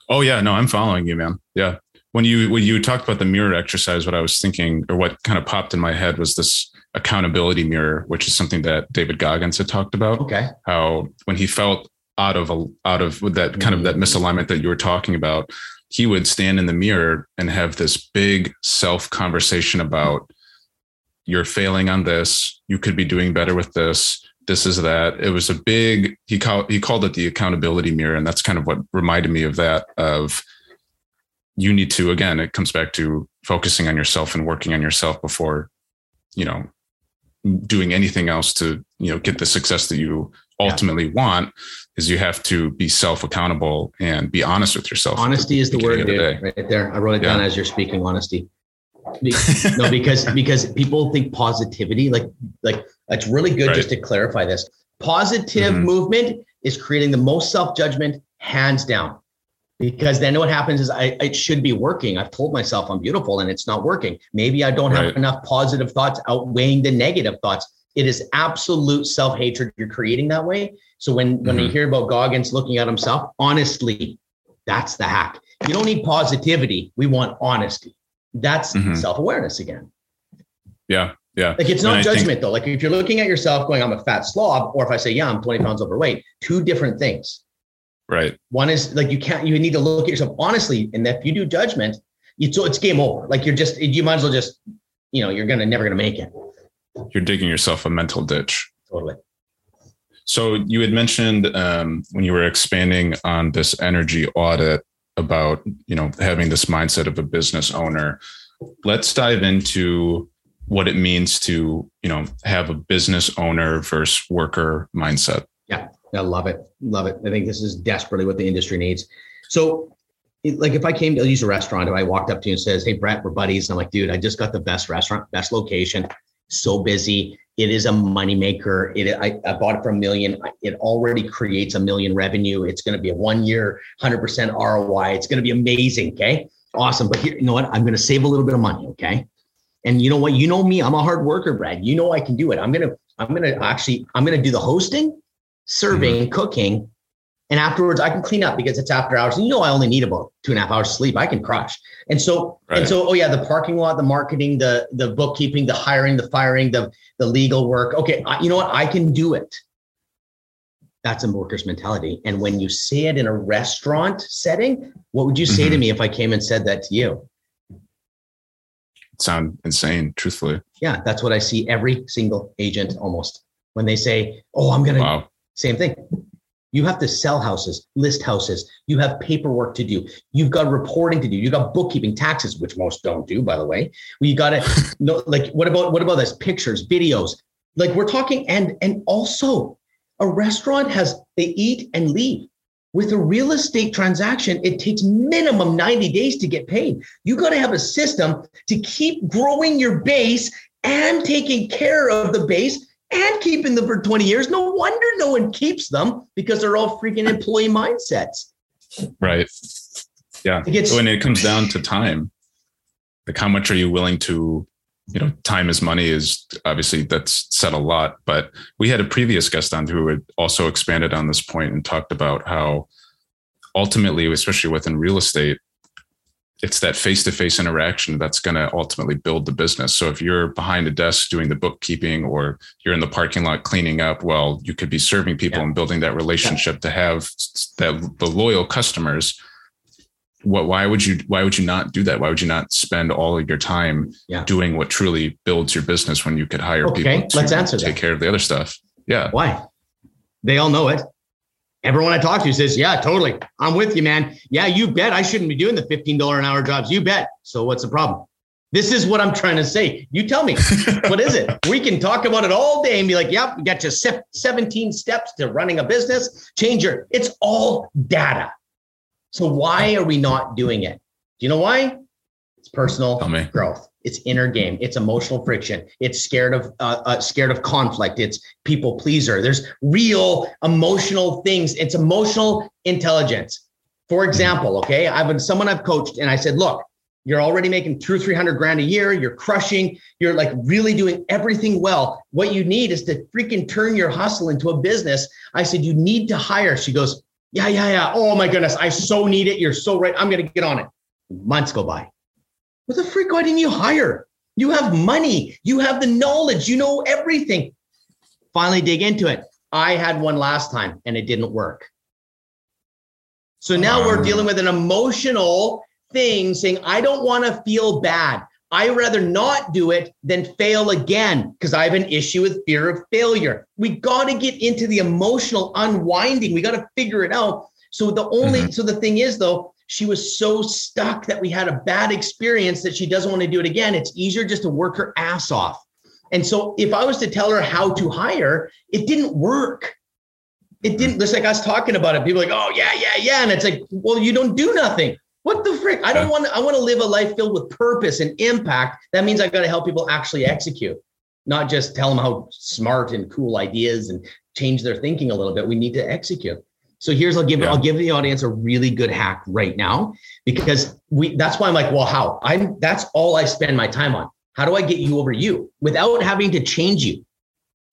Oh yeah, no, I'm following you, man. Yeah. When you when you talked about the mirror exercise, what I was thinking or what kind of popped in my head was this accountability mirror, which is something that David Goggins had talked about.
Okay.
How when he felt out of a, out of that kind of that mm-hmm. misalignment that you were talking about, he would stand in the mirror and have this big self conversation about you're failing on this you could be doing better with this this is that it was a big he called he called it the accountability mirror and that's kind of what reminded me of that of you need to again it comes back to focusing on yourself and working on yourself before you know doing anything else to you know get the success that you ultimately yeah. want is you have to be self accountable and be honest with yourself.
Honesty is the word, dude, the right there. I wrote it yeah. down as you're speaking. Honesty. No, because because people think positivity, like like it's really good right. just to clarify this. Positive mm-hmm. movement is creating the most self judgment, hands down. Because then what happens is I it should be working. I've told myself I'm beautiful and it's not working. Maybe I don't have right. enough positive thoughts outweighing the negative thoughts. It is absolute self hatred you're creating that way. So when when mm-hmm. you hear about Goggins looking at himself, honestly, that's the hack. You don't need positivity. We want honesty. That's mm-hmm. self awareness again.
Yeah. Yeah.
Like it's not and judgment think, though. Like if you're looking at yourself going, I'm a fat slob, or if I say, yeah, I'm 20 pounds overweight, two different things.
Right.
One is like you can't, you need to look at yourself honestly. And if you do judgment, so it's game over. Like you're just, you might as well just, you know, you're going to never going to make it.
You're digging yourself a mental ditch.
Totally.
So you had mentioned um, when you were expanding on this energy audit about you know having this mindset of a business owner. Let's dive into what it means to you know have a business owner versus worker mindset.
Yeah, I love it, love it. I think this is desperately what the industry needs. So like if I came to use a restaurant, and I walked up to you and says, "Hey, Brett, we're buddies," And I'm like, "Dude, I just got the best restaurant, best location, so busy. It is a moneymaker. It I, I bought it for a million. It already creates a million revenue. It's going to be a one year, 100% ROI. It's going to be amazing. Okay. Awesome. But here, you know what? I'm going to save a little bit of money. Okay. And you know what? You know me, I'm a hard worker, Brad. You know I can do it. I'm going to, I'm going to actually, I'm going to do the hosting, serving, mm-hmm. cooking, and afterwards, I can clean up because it's after hours. And you know, I only need about two and a half hours sleep. I can crush. And so, right. and so, oh yeah, the parking lot, the marketing, the the bookkeeping, the hiring, the firing, the the legal work. Okay, I, you know what? I can do it. That's a worker's mentality. And when you say it in a restaurant setting, what would you say mm-hmm. to me if I came and said that to you?
sound insane, truthfully.
Yeah, that's what I see every single agent almost when they say, "Oh, I'm gonna." Wow. Same thing. You have to sell houses, list houses. You have paperwork to do. You've got reporting to do. You've got bookkeeping, taxes, which most don't do, by the way. You got to know, like, what about what about this? Pictures, videos. Like we're talking, and and also a restaurant has they eat and leave. With a real estate transaction, it takes minimum 90 days to get paid. You got to have a system to keep growing your base and taking care of the base and keeping them for 20 years. No wonder no one keeps them because they're all freaking employee mindsets.
Right. Yeah. It gets, when it comes down to time, like how much are you willing to, you know, time is money is obviously that's said a lot, but we had a previous guest on who had also expanded on this point and talked about how ultimately, especially within real estate, it's that face-to-face interaction that's going to ultimately build the business so if you're behind a desk doing the bookkeeping or you're in the parking lot cleaning up well you could be serving people yeah. and building that relationship yeah. to have that the loyal customers what why would you why would you not do that why would you not spend all of your time yeah. doing what truly builds your business when you could hire okay. people to
let's answer
take
that.
care of the other stuff yeah
why they all know it Everyone I talk to says, Yeah, totally. I'm with you, man. Yeah, you bet I shouldn't be doing the $15 an hour jobs. You bet. So what's the problem? This is what I'm trying to say. You tell me, what is it? We can talk about it all day and be like, yep, we got your 17 steps to running a business. Change your, it's all data. So why are we not doing it? Do you know why? It's personal growth. It's inner game. It's emotional friction. It's scared of uh, uh, scared of conflict. It's people pleaser. There's real emotional things. It's emotional intelligence. For example, okay, I've been someone I've coached, and I said, look, you're already making two or three hundred grand a year. You're crushing. You're like really doing everything well. What you need is to freaking turn your hustle into a business. I said, you need to hire. She goes, yeah, yeah, yeah. Oh my goodness, I so need it. You're so right. I'm gonna get on it. Months go by. What the freak? Why didn't you hire? You have money. You have the knowledge. You know everything. Finally, dig into it. I had one last time and it didn't work. So now um, we're dealing with an emotional thing saying, I don't want to feel bad. I rather not do it than fail again because I have an issue with fear of failure. We got to get into the emotional unwinding. We got to figure it out. So the only mm-hmm. so the thing is though, she was so stuck that we had a bad experience that she doesn't want to do it again. It's easier just to work her ass off. And so if I was to tell her how to hire, it didn't work. It didn't, just like us talking about it. People like, oh yeah, yeah, yeah. And it's like, well, you don't do nothing. What the frick? I don't want to, I want to live a life filled with purpose and impact. That means I've got to help people actually execute, not just tell them how smart and cool ideas and change their thinking a little bit. We need to execute. So here's I'll give yeah. I'll give the audience a really good hack right now because we that's why I'm like, well, how? I'm that's all I spend my time on. How do I get you over you without having to change you?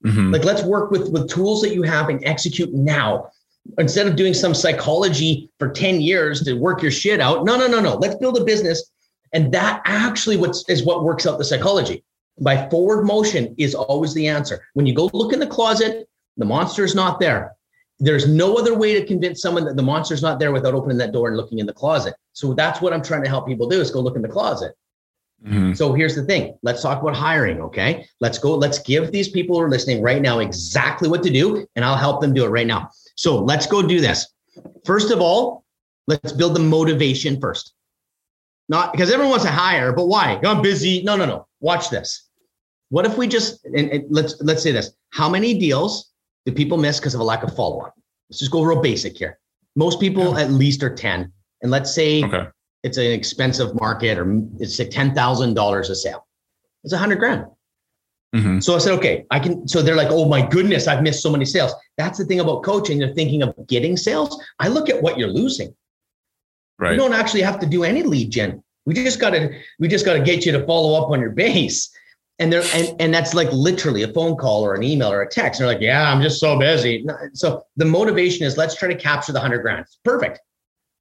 Mm-hmm. Like let's work with with tools that you have and execute now. Instead of doing some psychology for 10 years to work your shit out. No, no, no, no. Let's build a business. And that actually what's is what works out the psychology. By forward motion is always the answer. When you go look in the closet, the monster is not there. There's no other way to convince someone that the monster's not there without opening that door and looking in the closet. So that's what I'm trying to help people do is go look in the closet. Mm-hmm. So here's the thing. Let's talk about hiring. Okay. Let's go. Let's give these people who are listening right now exactly what to do, and I'll help them do it right now. So let's go do this. First of all, let's build the motivation first. Not because everyone wants to hire, but why? I'm busy. No, no, no. Watch this. What if we just and, and let's let's say this. How many deals do people miss because of a lack of follow-up? Let's just go real basic here. Most people at least are 10. And let's say okay. it's an expensive market or it's a $10,000 a sale. It's a hundred grand. Mm-hmm. So I said, okay, I can. So they're like, oh my goodness, I've missed so many sales. That's the thing about coaching. They're thinking of getting sales. I look at what you're losing. Right. You don't actually have to do any lead gen. We just got to, we just got to get you to follow up on your base and they're and, and that's like literally a phone call or an email or a text. And they're like, yeah, I'm just so busy. So the motivation is let's try to capture the hundred grand. Perfect.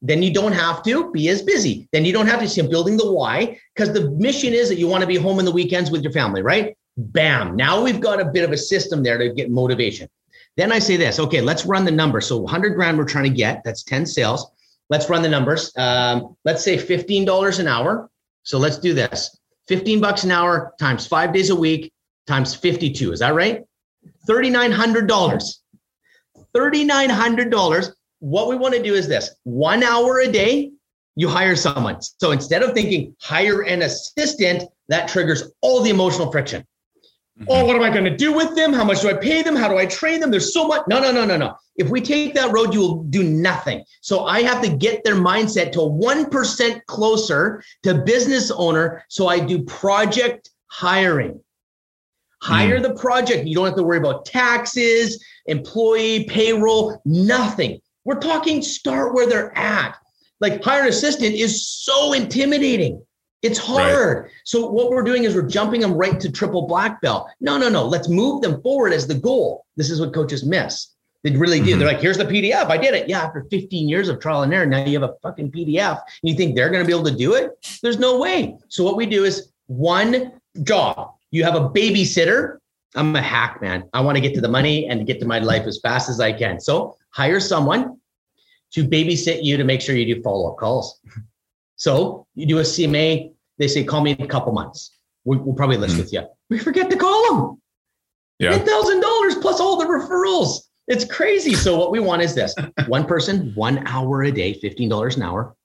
Then you don't have to be as busy. Then you don't have to see I'm building the why because the mission is that you want to be home in the weekends with your family, right? Bam. Now we've got a bit of a system there to get motivation. Then I say this, okay, let's run the numbers. So 100 grand we're trying to get, that's 10 sales. Let's run the numbers. Um, let's say $15 an hour. So let's do this. 15 bucks an hour times five days a week times 52. Is that right? $3,900. $3,900. What we want to do is this one hour a day, you hire someone. So instead of thinking hire an assistant, that triggers all the emotional friction. Mm-hmm. Oh, what am I going to do with them? How much do I pay them? How do I train them? There's so much. No, no, no, no, no. If we take that road, you will do nothing. So I have to get their mindset to 1% closer to business owner. So I do project hiring. Hire mm. the project. You don't have to worry about taxes, employee, payroll, nothing. We're talking start where they're at. Like hire an assistant is so intimidating. It's hard. Right. So what we're doing is we're jumping them right to triple black belt. No, no, no. Let's move them forward as the goal. This is what coaches miss. They really do. Mm-hmm. They're like, here's the PDF. I did it. Yeah, after 15 years of trial and error, now you have a fucking PDF. And you think they're going to be able to do it? There's no way. So what we do is one job. You have a babysitter. I'm a hack, man. I want to get to the money and get to my life as fast as I can. So hire someone to babysit you to make sure you do follow-up calls. So you do a CMA they say, call me in a couple months. We, will probably list mm-hmm. with you. We forget to call them. Yeah. $10,000 plus all the referrals. It's crazy. So what we want is this one person, one hour a day, $15 an hour.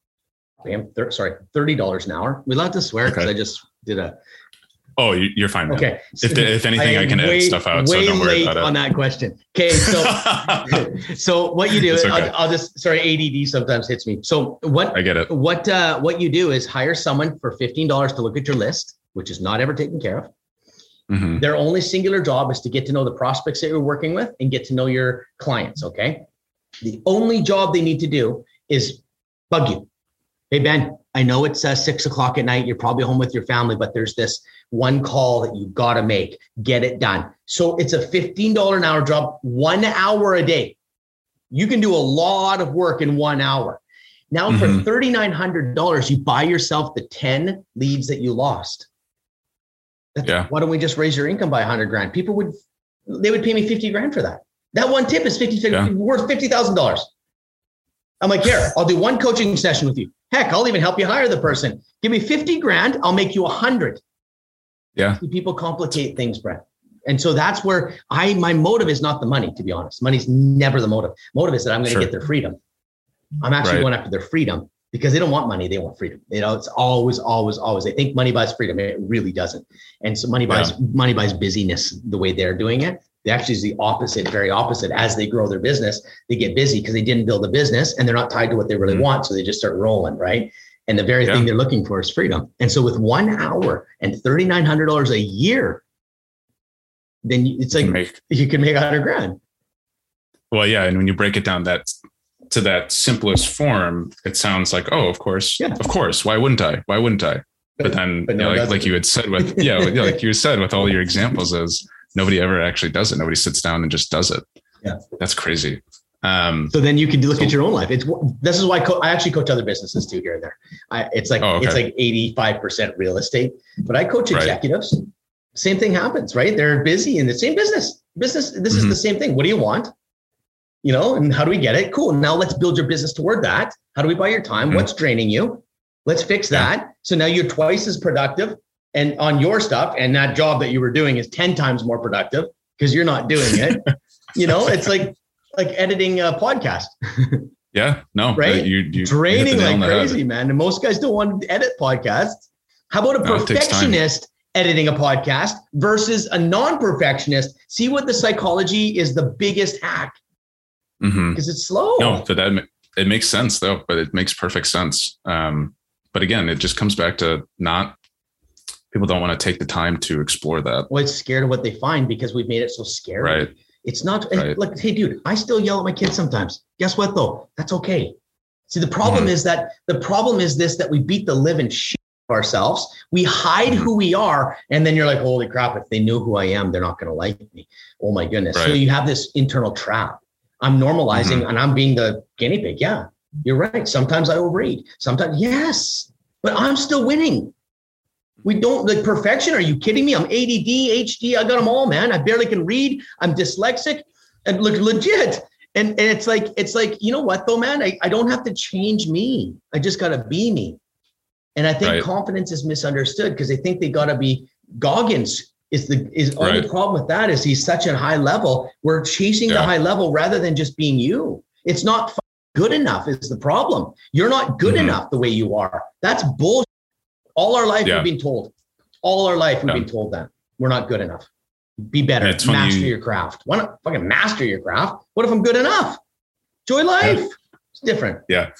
Bam, thir- sorry, $30 an hour. We love to swear because okay. I just did a
Oh, you're fine. Okay. If, if anything, I, I can way, edit stuff out.
Way
so don't worry about
late on that question. Okay. So, so what you do? Okay. I'll, I'll, just sorry, ADD sometimes hits me. So what?
I get it.
What uh, what you do is hire someone for fifteen dollars to look at your list, which is not ever taken care of. Mm-hmm. Their only singular job is to get to know the prospects that you're working with and get to know your clients. Okay. The only job they need to do is bug you. Hey Ben, I know it's uh, six o'clock at night. You're probably home with your family, but there's this one call that you got to make, get it done. So it's a $15 an hour job, one hour a day. You can do a lot of work in one hour. Now, mm-hmm. for $3,900, you buy yourself the 10 leads that you lost. That's, yeah. Why don't we just raise your income by 100 grand? People would, they would pay me 50 grand for that. That one tip is 50, yeah. worth $50,000. I'm like, here, I'll do one coaching session with you. Heck, I'll even help you hire the person. Give me 50 grand, I'll make you a hundred.
Yeah.
People complicate things, Brett. And so that's where I my motive is not the money, to be honest. Money's never the motive. Motive is that I'm going to sure. get their freedom. I'm actually right. going after their freedom. because they don't want money. They want freedom. You know, it's always, always, always. They think money buys freedom. It really doesn't. And so money buys, yeah. money buys busyness the way they're doing it. They actually is the opposite, very opposite. As they grow their business, they get busy because they didn't build a business and they're not tied to what they really mm-hmm. want. So they just start rolling, right? And the very yeah. thing they're looking for is freedom. And so with one hour and $3,900 a year, then it's like you can make, you can make a hundred grand.
Well, yeah. And when you break it down that to that simplest form, it sounds like, oh, of course, yeah. of course. Why wouldn't I? Why wouldn't I? But, but then, but no, you know, like, like, you had said with, yeah, like you said with all your examples is nobody ever actually does it. Nobody sits down and just does it.
Yeah.
That's crazy.
Um, so then you can look so, at your own life. It's this is why I, co- I actually coach other businesses too here and there. I, it's like oh, okay. it's like eighty five percent real estate, but I coach executives. Right. Same thing happens, right? They're busy in the same business. Business. This mm-hmm. is the same thing. What do you want? You know, and how do we get it? Cool. Now let's build your business toward that. How do we buy your time? Mm-hmm. What's draining you? Let's fix that. Yeah. So now you're twice as productive and on your stuff, and that job that you were doing is ten times more productive because you're not doing it. you know, it's like like editing a podcast.
yeah, no,
right?
You,
you draining like crazy, man. And most guys don't want to edit podcasts. How about a no, perfectionist editing a podcast versus a non-perfectionist? See what the psychology is the biggest hack because mm-hmm. it's slow.
No, so that it makes sense though, but it makes perfect sense. Um, but again, it just comes back to not people don't want to take the time to explore that.
Well, it's scared of what they find because we've made it so scary.
Right.
It's not right. like, hey, dude, I still yell at my kids sometimes. Guess what though? That's okay. See, the problem mm-hmm. is that the problem is this that we beat the living shit of ourselves. We hide mm-hmm. who we are, and then you're like, holy crap! If they knew who I am, they're not going to like me. Oh my goodness! Right. So you have this internal trap. I'm normalizing, mm-hmm. and I'm being the guinea pig. Yeah, you're right. Sometimes I overeat. Sometimes yes, but I'm still winning. We don't like perfection. Are you kidding me? I'm ADD, HD. I got them all, man. I barely can read. I'm dyslexic and look legit. And, and it's like, it's like, you know what though, man? I, I don't have to change me. I just got to be me. And I think right. confidence is misunderstood because they think they got to be Goggins is the is right. only problem with that is he's such a high level. We're chasing yeah. the high level rather than just being you. It's not good enough is the problem. You're not good mm-hmm. enough the way you are. That's bullshit. All our life, yeah. we've been told. All our life, we've yeah. been told that we're not good enough. Be better. Master you, your craft. Why not fucking master your craft? What if I'm good enough? Joy life. Yeah. It's different.
Yeah.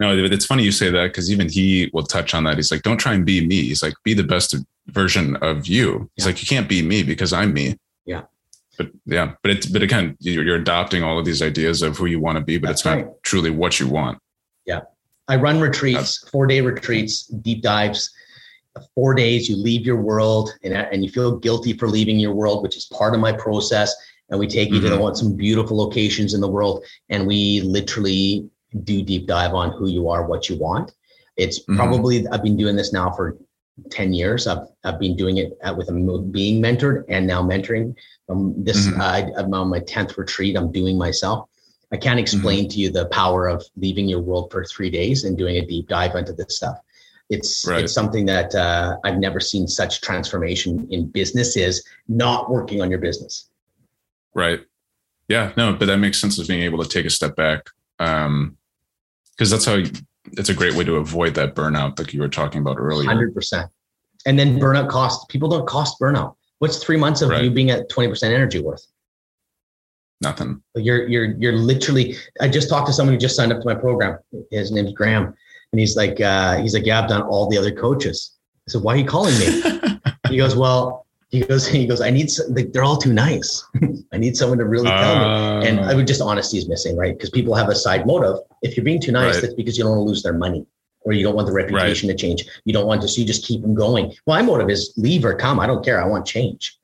No, it's funny you say that because even he will touch on that. He's like, don't try and be me. He's like, be the best version of you. He's like, you can't be me because I'm me.
Yeah.
But yeah, but it's, but again, you're, you're adopting all of these ideas of who you want to be, but That's it's not right. truly what you want.
Yeah. I run retreats, four day retreats, deep dives. Four days, you leave your world and, and you feel guilty for leaving your world, which is part of my process. And we take you mm-hmm. to the, some beautiful locations in the world and we literally do deep dive on who you are, what you want. It's mm-hmm. probably, I've been doing this now for 10 years. I've, I've been doing it with a, being mentored and now mentoring. Um, this, mm-hmm. uh, I'm on my 10th retreat. I'm doing myself. I can't explain mm-hmm. to you the power of leaving your world for three days and doing a deep dive into this stuff. It's right. it's something that uh, I've never seen such transformation in businesses not working on your business.
Right. Yeah. No, but that makes sense as being able to take a step back, because um, that's how. It's a great way to avoid that burnout that you were talking about earlier.
Hundred percent. And then burnout costs. People don't cost burnout. What's three months of right. you being at twenty percent energy worth?
Nothing.
You're you're you're literally. I just talked to someone who just signed up to my program. His name's Graham, and he's like, uh, he's like, yeah, I've done all the other coaches. I said, why are you calling me? he goes, well, he goes, he goes, I need, like, they're all too nice. I need someone to really tell uh, me. And I would just honesty is missing, right? Because people have a side motive. If you're being too nice, right. that's because you don't want to lose their money or you don't want the reputation right. to change. You don't want to, so you just keep them going. My motive is leave or come. I don't care. I want change.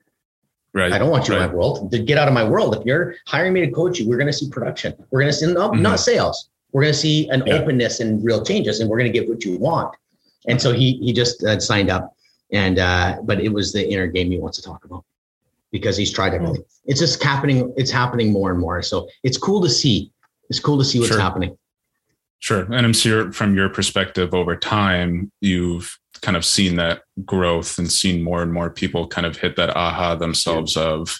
Right. I don't want you right. in my world. To get out of my world. If you're hiring me to coach you, we're going to see production. We're going to see no, mm-hmm. not sales. We're going to see an yeah. openness and real changes, and we're going to get what you want. And so he he just uh, signed up, and uh, but it was the inner game he wants to talk about because he's tried everything. Mm-hmm. It's just happening. It's happening more and more. So it's cool to see. It's cool to see what's sure. happening.
Sure. And I'm sure from your perspective over time, you've kind of seen that growth and seen more and more people kind of hit that aha themselves yeah. of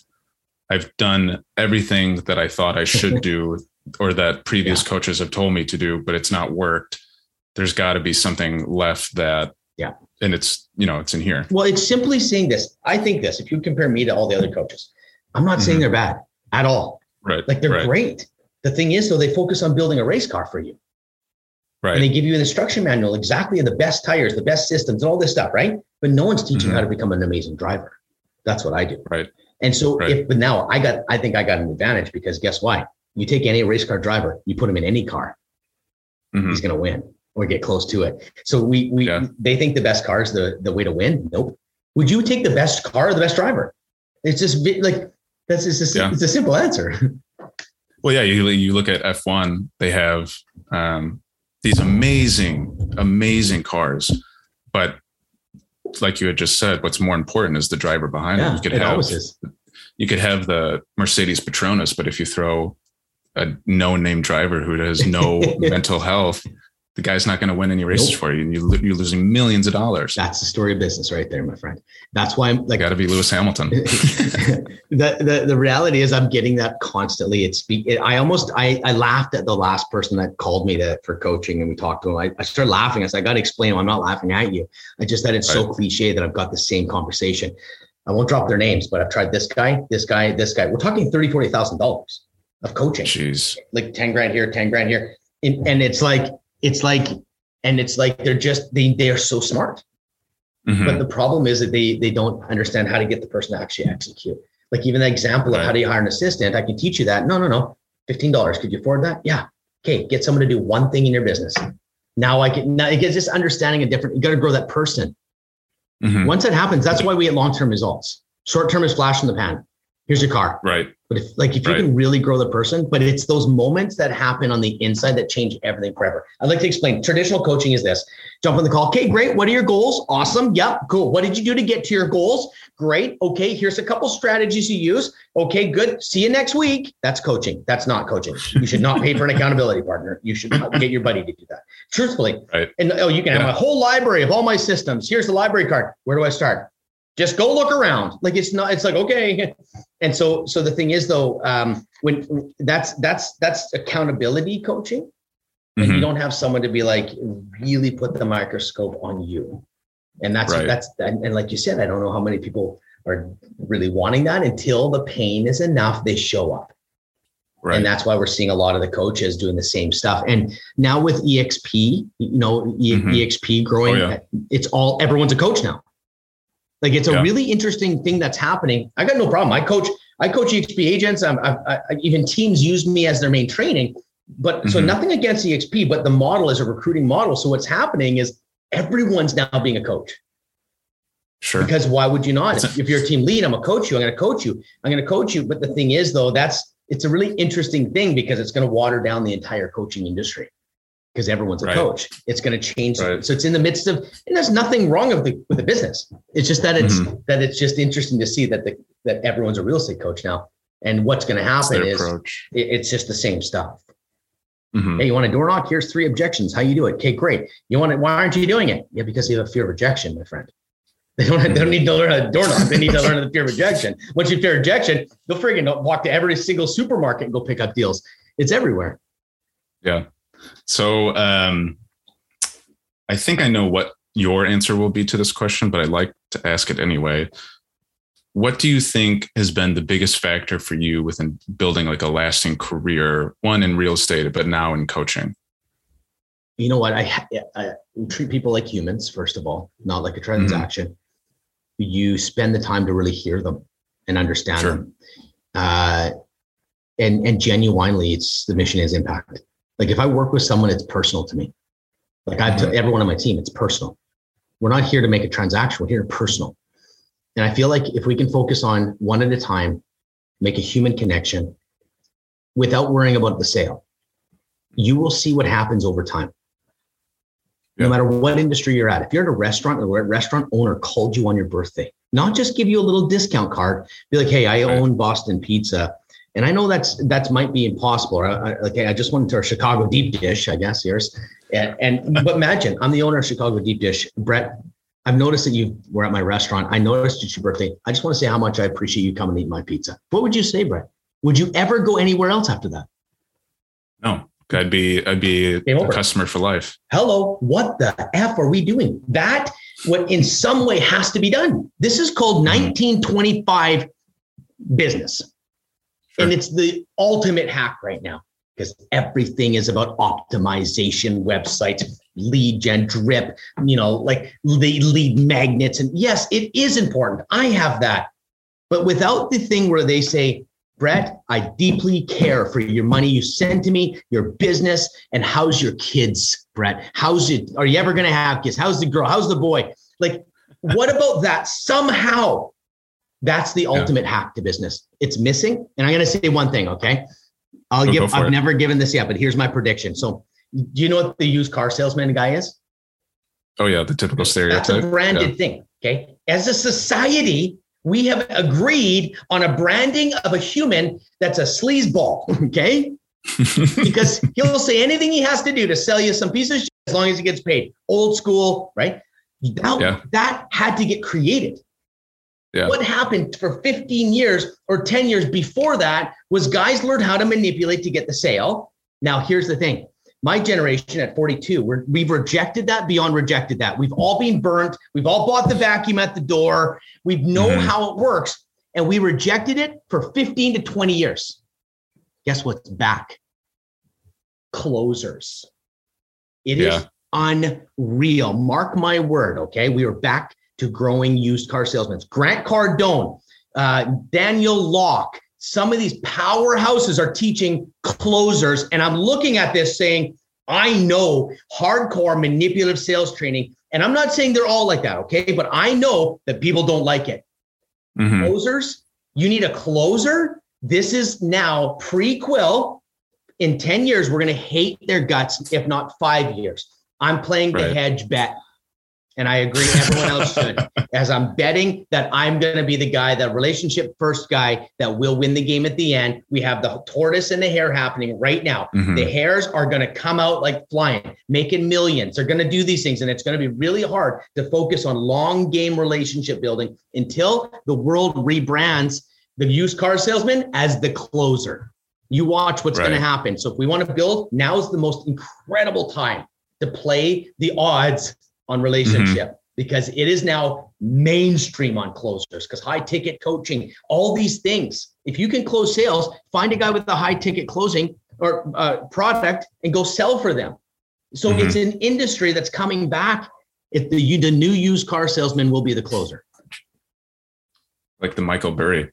I've done everything that I thought I should do or that previous yeah. coaches have told me to do, but it's not worked. there's got to be something left that
yeah
and it's you know it's in here
well it's simply saying this i think this if you compare me to all the other coaches i'm not mm-hmm. saying they're bad at all
right
like they're
right.
great the thing is though they focus on building a race car for you
right
and they give you an instruction manual exactly the best tires the best systems and all this stuff right but no one's teaching mm-hmm. how to become an amazing driver that's what i do
right
and so right. if but now i got i think i got an advantage because guess why you take any race car driver you put him in any car mm-hmm. he's going to win or get close to it. So we we yeah. they think the best car is the the way to win. Nope. Would you take the best car or the best driver? It's just like that's just a, yeah. it's a simple answer.
Well, yeah, you you look at F one, they have um, these amazing, amazing cars, but like you had just said, what's more important is the driver behind yeah, it. You could it have you could have the Mercedes Petronas, but if you throw a no name driver who has no mental health the guy's not going to win any races nope. for you, and you, you're losing millions of dollars.
That's the story of business, right there, my friend. That's why I'm like,
got to be Lewis Hamilton.
the, the the reality is, I'm getting that constantly. It's it, I almost I I laughed at the last person that called me to for coaching, and we talked to him. I, I started laughing. I said, I got to explain. I'm not laughing at you. I just that it's right. so cliche that I've got the same conversation. I won't drop their names, but I've tried this guy, this guy, this guy. We're talking thirty, forty thousand dollars of coaching.
Jeez,
like ten grand here, ten grand here, and, and it's like it's like, and it's like they're just they they are so smart. Mm-hmm. But the problem is that they they don't understand how to get the person to actually execute. Like even the example of how do you hire an assistant, I can teach you that. No, no, no. Fifteen dollars. Could you afford that? Yeah. Okay. Get someone to do one thing in your business. Now I can. Now it gets just understanding a different. You got to grow that person. Mm-hmm. Once that happens, that's why we get long term results. Short term is flash in the pan. Here's your car.
Right.
But if like if you right. can really grow the person, but it's those moments that happen on the inside that change everything forever. I'd like to explain. Traditional coaching is this: jump on the call. Okay, great. What are your goals? Awesome. Yep, cool. What did you do to get to your goals? Great. Okay, here's a couple strategies you use. Okay, good. See you next week. That's coaching. That's not coaching. You should not pay for an accountability partner. You should get your buddy to do that. Truthfully.
Right.
And oh, you can yeah. have a whole library of all my systems. Here's the library card. Where do I start? Just go look around like it's not it's like okay and so so the thing is though um when that's that's that's accountability coaching and mm-hmm. you don't have someone to be like really put the microscope on you and that's right. that's and, and like you said i don't know how many people are really wanting that until the pain is enough they show up Right. And that's why we're seeing a lot of the coaches doing the same stuff. And now with EXP, you know, e- mm-hmm. EXP growing, oh, yeah. it's all everyone's a coach now. Like it's a yeah. really interesting thing that's happening. I got no problem. I coach. I coach EXP agents. I'm, I, I, even teams use me as their main training. But mm-hmm. so nothing against EXP, but the model is a recruiting model. So what's happening is everyone's now being a coach.
Sure.
Because why would you not? If, if you're a team lead, I'm a coach you. I'm going to coach you. I'm going to coach you. But the thing is, though, that's it's a really interesting thing because it's going to water down the entire coaching industry because everyone's a right. coach. It's going to change. Right. So it's in the midst of, and there's nothing wrong with the with the business. It's just that it's mm-hmm. that it's just interesting to see that the that everyone's a real estate coach now. And what's going to happen is it, it's just the same stuff. Mm-hmm. Hey, you want a door knock? Here's three objections. How you do it? Okay, great. You want it? Why aren't you doing it? Yeah, because you have a fear of rejection, my friend. They don't, they don't need to learn a door knock. They need to learn the fear of rejection. Once you fear rejection, they'll freaking walk to every single supermarket and go pick up deals. It's everywhere.
Yeah. So um, I think I know what your answer will be to this question, but I'd like to ask it anyway. What do you think has been the biggest factor for you within building like a lasting career, one in real estate, but now in coaching?
You know what? I, I treat people like humans, first of all, not like a transaction. Mm-hmm. You spend the time to really hear them and understand sure. them. Uh, and, and genuinely, it's the mission is impact. Like if I work with someone, it's personal to me. Like I've mm-hmm. everyone on my team, it's personal. We're not here to make a transaction. We're here to personal. And I feel like if we can focus on one at a time, make a human connection without worrying about the sale, you will see what happens over time. Yeah. No matter what industry you're at, if you're at a restaurant or a restaurant owner called you on your birthday, not just give you a little discount card, be like, hey, I own Boston Pizza. And I know that's that's might be impossible. I, I, like I just went to a Chicago deep dish, I guess yours. And, and but imagine I'm the owner of Chicago deep dish, Brett. I've noticed that you were at my restaurant. I noticed it's your birthday. I just want to say how much I appreciate you coming to eat my pizza. What would you say, Brett? Would you ever go anywhere else after that?
No. I'd be I'd be a customer for life.
Hello, what the f are we doing? That what in some way has to be done. This is called 1925 mm-hmm. business. Sure. And it's the ultimate hack right now because everything is about optimization, websites, lead gen, drip, you know, like the lead magnets. And yes, it is important. I have that. But without the thing where they say, Brett, I deeply care for your money you send to me, your business, and how's your kids, Brett? How's it? Are you ever going to have kids? How's the girl? How's the boy? Like, what about that? Somehow, that's the ultimate yeah. hack to business. It's missing. And I'm going to say one thing, okay? I'll give, I've it. never given this yet, but here's my prediction. So, do you know what the used car salesman guy is?
Oh, yeah, the typical stereotype.
That's a branded yeah. thing. Okay. As a society, we have agreed on a branding of a human that's a sleazeball, okay? because he'll say anything he has to do to sell you some piece of shit as long as he gets paid. Old school, right? That, yeah. that had to get created. Yeah. What happened for 15 years or 10 years before that was guys learned how to manipulate to get the sale. Now, here's the thing my generation at 42, we're, we've rejected that beyond rejected that. We've all been burnt. We've all bought the vacuum at the door. We know mm-hmm. how it works. And we rejected it for 15 to 20 years. Guess what's back? Closers. It yeah. is unreal. Mark my word. Okay. We are back to growing used car salesmen. Grant Cardone, uh, Daniel Locke, some of these powerhouses are teaching closers. And I'm looking at this saying, I know hardcore manipulative sales training. And I'm not saying they're all like that, okay? But I know that people don't like it. Mm-hmm. Closers, you need a closer. This is now prequel. In 10 years, we're going to hate their guts, if not five years. I'm playing the hedge bet and I agree everyone else should, as I'm betting that I'm going to be the guy, the relationship first guy that will win the game at the end. We have the tortoise and the hare happening right now. Mm-hmm. The hares are going to come out like flying, making millions. They're going to do these things, and it's going to be really hard to focus on long game relationship building until the world rebrands the used car salesman as the closer. You watch what's right. going to happen. So if we want to build, now is the most incredible time to play the odds on relationship mm-hmm. because it is now mainstream on closers because high ticket coaching, all these things. If you can close sales, find a guy with a high ticket closing or uh, product and go sell for them. So mm-hmm. it's an industry that's coming back. If the the new used car salesman will be the closer,
like the Michael Burry.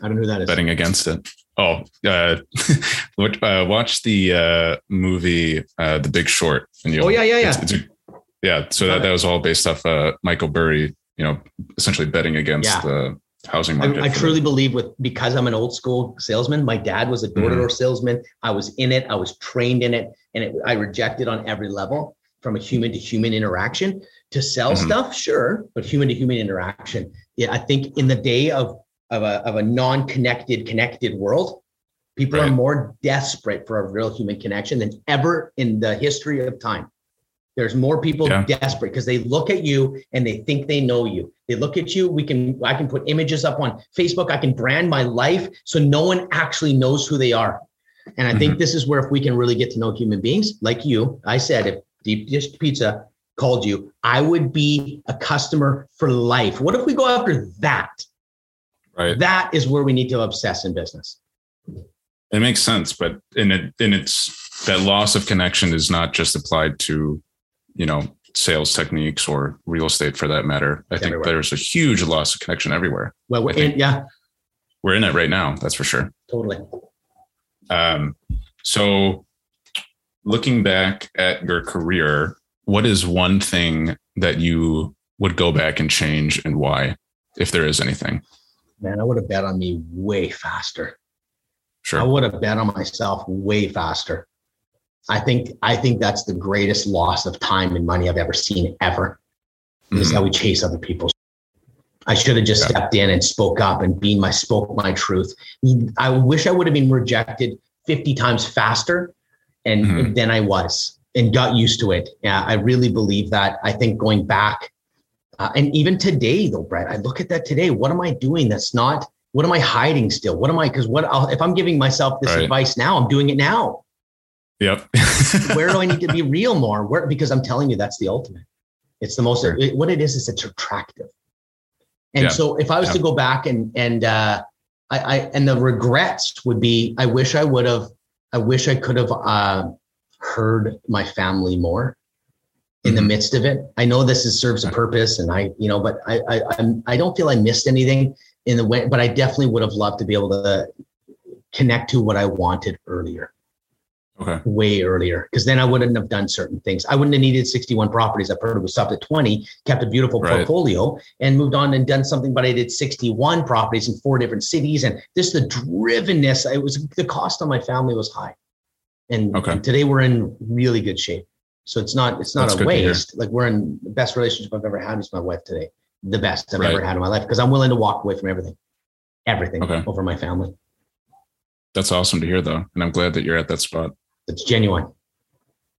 I don't know who that is.
Betting against it. Oh, uh, uh, watch the uh, movie uh, The Big Short.
And you'll, oh yeah, yeah, yeah.
It's, it's a yeah. So that, that was all based off uh, Michael Burry, you know, essentially betting against yeah. the housing market.
I, I truly believe with because I'm an old school salesman. My dad was a door to door salesman. I was in it. I was trained in it, and it, I rejected on every level from a human to human interaction. To sell mm-hmm. stuff, sure, but human to human interaction. Yeah, I think in the day of of a of a non connected connected world, people right. are more desperate for a real human connection than ever in the history of time. There's more people yeah. desperate because they look at you and they think they know you. They look at you. We can I can put images up on Facebook. I can brand my life so no one actually knows who they are. And I mm-hmm. think this is where if we can really get to know human beings like you, I said if Deep Dish Pizza called you, I would be a customer for life. What if we go after that?
Right.
That is where we need to obsess in business.
It makes sense, but in it in its that loss of connection is not just applied to you know sales techniques or real estate for that matter. I think everywhere. there's a huge loss of connection everywhere.
Well, we're in, yeah,
we're in it right now. That's for sure.
Totally.
Um, so, looking back at your career, what is one thing that you would go back and change, and why, if there is anything?
Man, I would have bet on me way faster.
Sure. I
would have bet on myself way faster. I think I think that's the greatest loss of time and money I've ever seen ever. Mm-hmm. Is how we chase other people. I should have just yeah. stepped in and spoke up and being my spoke my truth. I wish I would have been rejected 50 times faster and mm-hmm. than I was and got used to it. Yeah, I really believe that. I think going back uh, and even today though, Brett, I look at that today. What am I doing that's not what am I hiding still? What am I because what I'll, if I'm giving myself this right. advice now, I'm doing it now.
Yep.
Where do I need to be real more? Where because I'm telling you that's the ultimate. It's the most
Sure.
it, what it is is it's attractive. And
Yeah.
so if I was
Yeah.
to go back and and uh I, I and the regrets would be I wish I would have I wish I could have uh heard my family more in the
Mhm.
midst of it. I know this is serves a purpose and I you know but I I I'm, I don't feel I missed anything in the way but I definitely would have loved to be able to connect to what I wanted earlier
Okay.
way earlier because then I wouldn't have done certain things. I wouldn't have needed 61 properties. I probably stopped at 20, kept a beautiful
Right.
portfolio and moved on and done something, but I did 61 properties in four different cities. And just the drivenness, it was the cost on my family was high. And,
Okay.
and today we're in really good shape. So it's not, it's not
That's
a
good to hear.
waste. Like we're in the best relationship I've ever had with my wife today. The best I've
Right.
ever had in my life because I'm willing to walk away from everything, everything
Okay.
over my family.
That's awesome to hear, though, and I'm glad that you're at that spot.
It's genuine.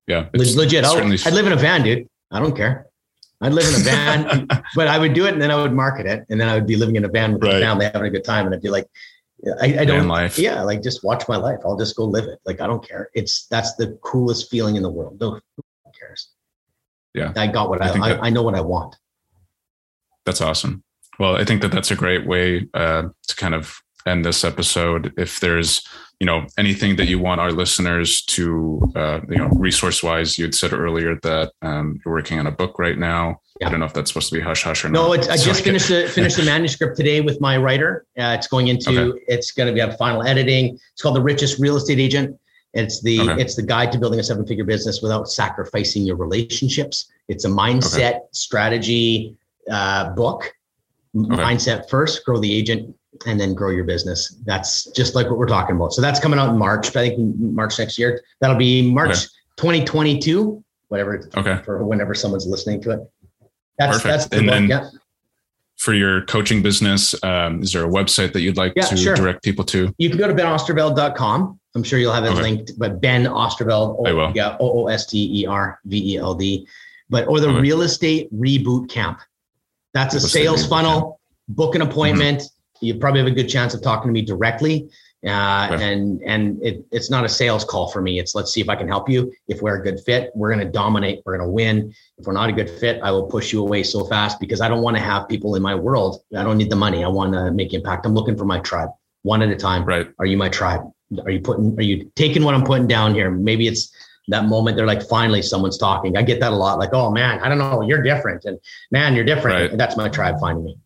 Yeah. It's
legit.
Certainly-
I'd live in a van, dude. I don't care. I'd live in a van, but I would do it and then I would market it. And then I would be living in a van with my
Right.
family, having a good time. And I'd be like, I, I don't,
life.
yeah, like just watch my life. I'll just go live it. Like, I don't care. It's, that's the coolest feeling in the world. No, who cares?
Yeah.
I got what
I
I, I,
that-
I know what I want.
That's awesome. Well, I think that that's a great way uh, to kind of end this episode. If there's, you know, anything that you want our listeners to, uh, you know, resource wise, you had said earlier that um, you're working on a book right now.
Yeah.
I don't know if that's supposed to be hush hush or not.
No, it's, I just finished the finished the manuscript today with my writer. Uh, it's going into it's going to be a final editing. It's called The Richest Real Estate Agent. It's the
Okay.
it's the guide to building a seven figure business without sacrificing your relationships. It's a mindset strategy uh, book.
Okay.
Mindset first, grow the agent, and then grow your business. That's just like what we're talking about. So that's coming out in March. I think March next year. That'll be March
Okay.
2022. Whatever
Okay.
for whenever someone's listening to it. That's
Perfect.
that's the
And
book.
then-
yeah.
For your coaching business, um, is there a website that you'd like
Yeah,
to
sure.
direct people to?
You can go to benosterveld.com. I'm sure you'll have it
Okay.
linked, but Ben Osterveld,
I will.
yeah, O O S T E R V E L D, but or the
Okay.
real estate reboot camp. That's a sales funnel. Book an appointment. You probably have a good chance of talking to me directly. Uh,
Okay.
and and it, it's not a sales call for me. It's let's see if I can help you. If we're a good fit, we're going to dominate. We're going to win. If we're not a good fit, I will push you away so fast because I don't want to have people in my world. I don't need the money. I want to make impact. I'm looking for my tribe, one at a time.
Right.
Are you my tribe? Are you putting, are you taking what I'm putting down here? Maybe it's that moment they're like, finally someone's talking. I get that a lot. Like, oh man, I don't know. You're different. And man, you're different.
Right.
That's my tribe finding me.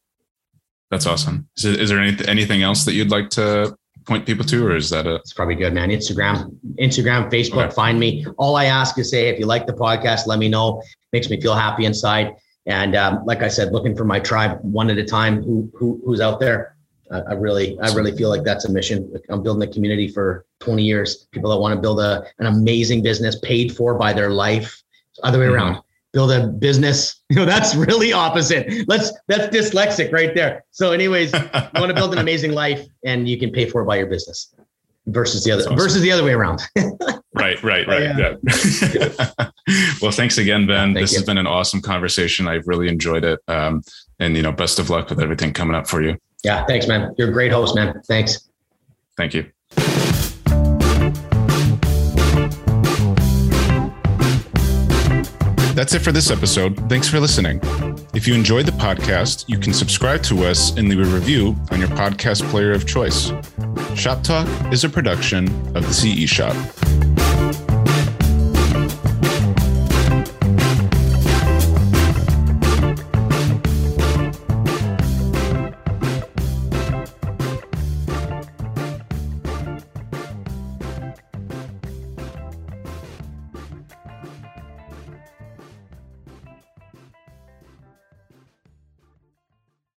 That's awesome. Is, it, is there any, anything else that you'd like to point people to, or is that it?
It's probably good, man. Instagram, Instagram, Facebook,
Okay.
find me. All I ask is say, if you like the podcast, let me know. Makes me feel happy inside. And um, like I said, looking for my tribe one at a time. Who, who who's out there? I, I really, I really feel like that's a mission. I'm building a community for 20 years. People that want to build a an amazing business paid for by their life. Other way
Mhm.
around. Build a business. You know, that's really opposite. Let's that's dyslexic right there. So, anyways, you want to build an amazing life and you can pay for it by your business versus the other
awesome.
versus the other way around.
Right, right, right.
Yeah.
Yeah. well, thanks again, Ben.
Thank
this
you.
has been an awesome conversation. I've really enjoyed it. Um, and you know, best of luck with everything coming up for you.
yeah, thanks, man. You're a great host, man. Thanks.
Thank you. That's it for this episode. Thanks for listening. If you enjoyed the podcast, you can subscribe to us and leave a review on your podcast player of choice. Shop Talk is a production of the CE Shop.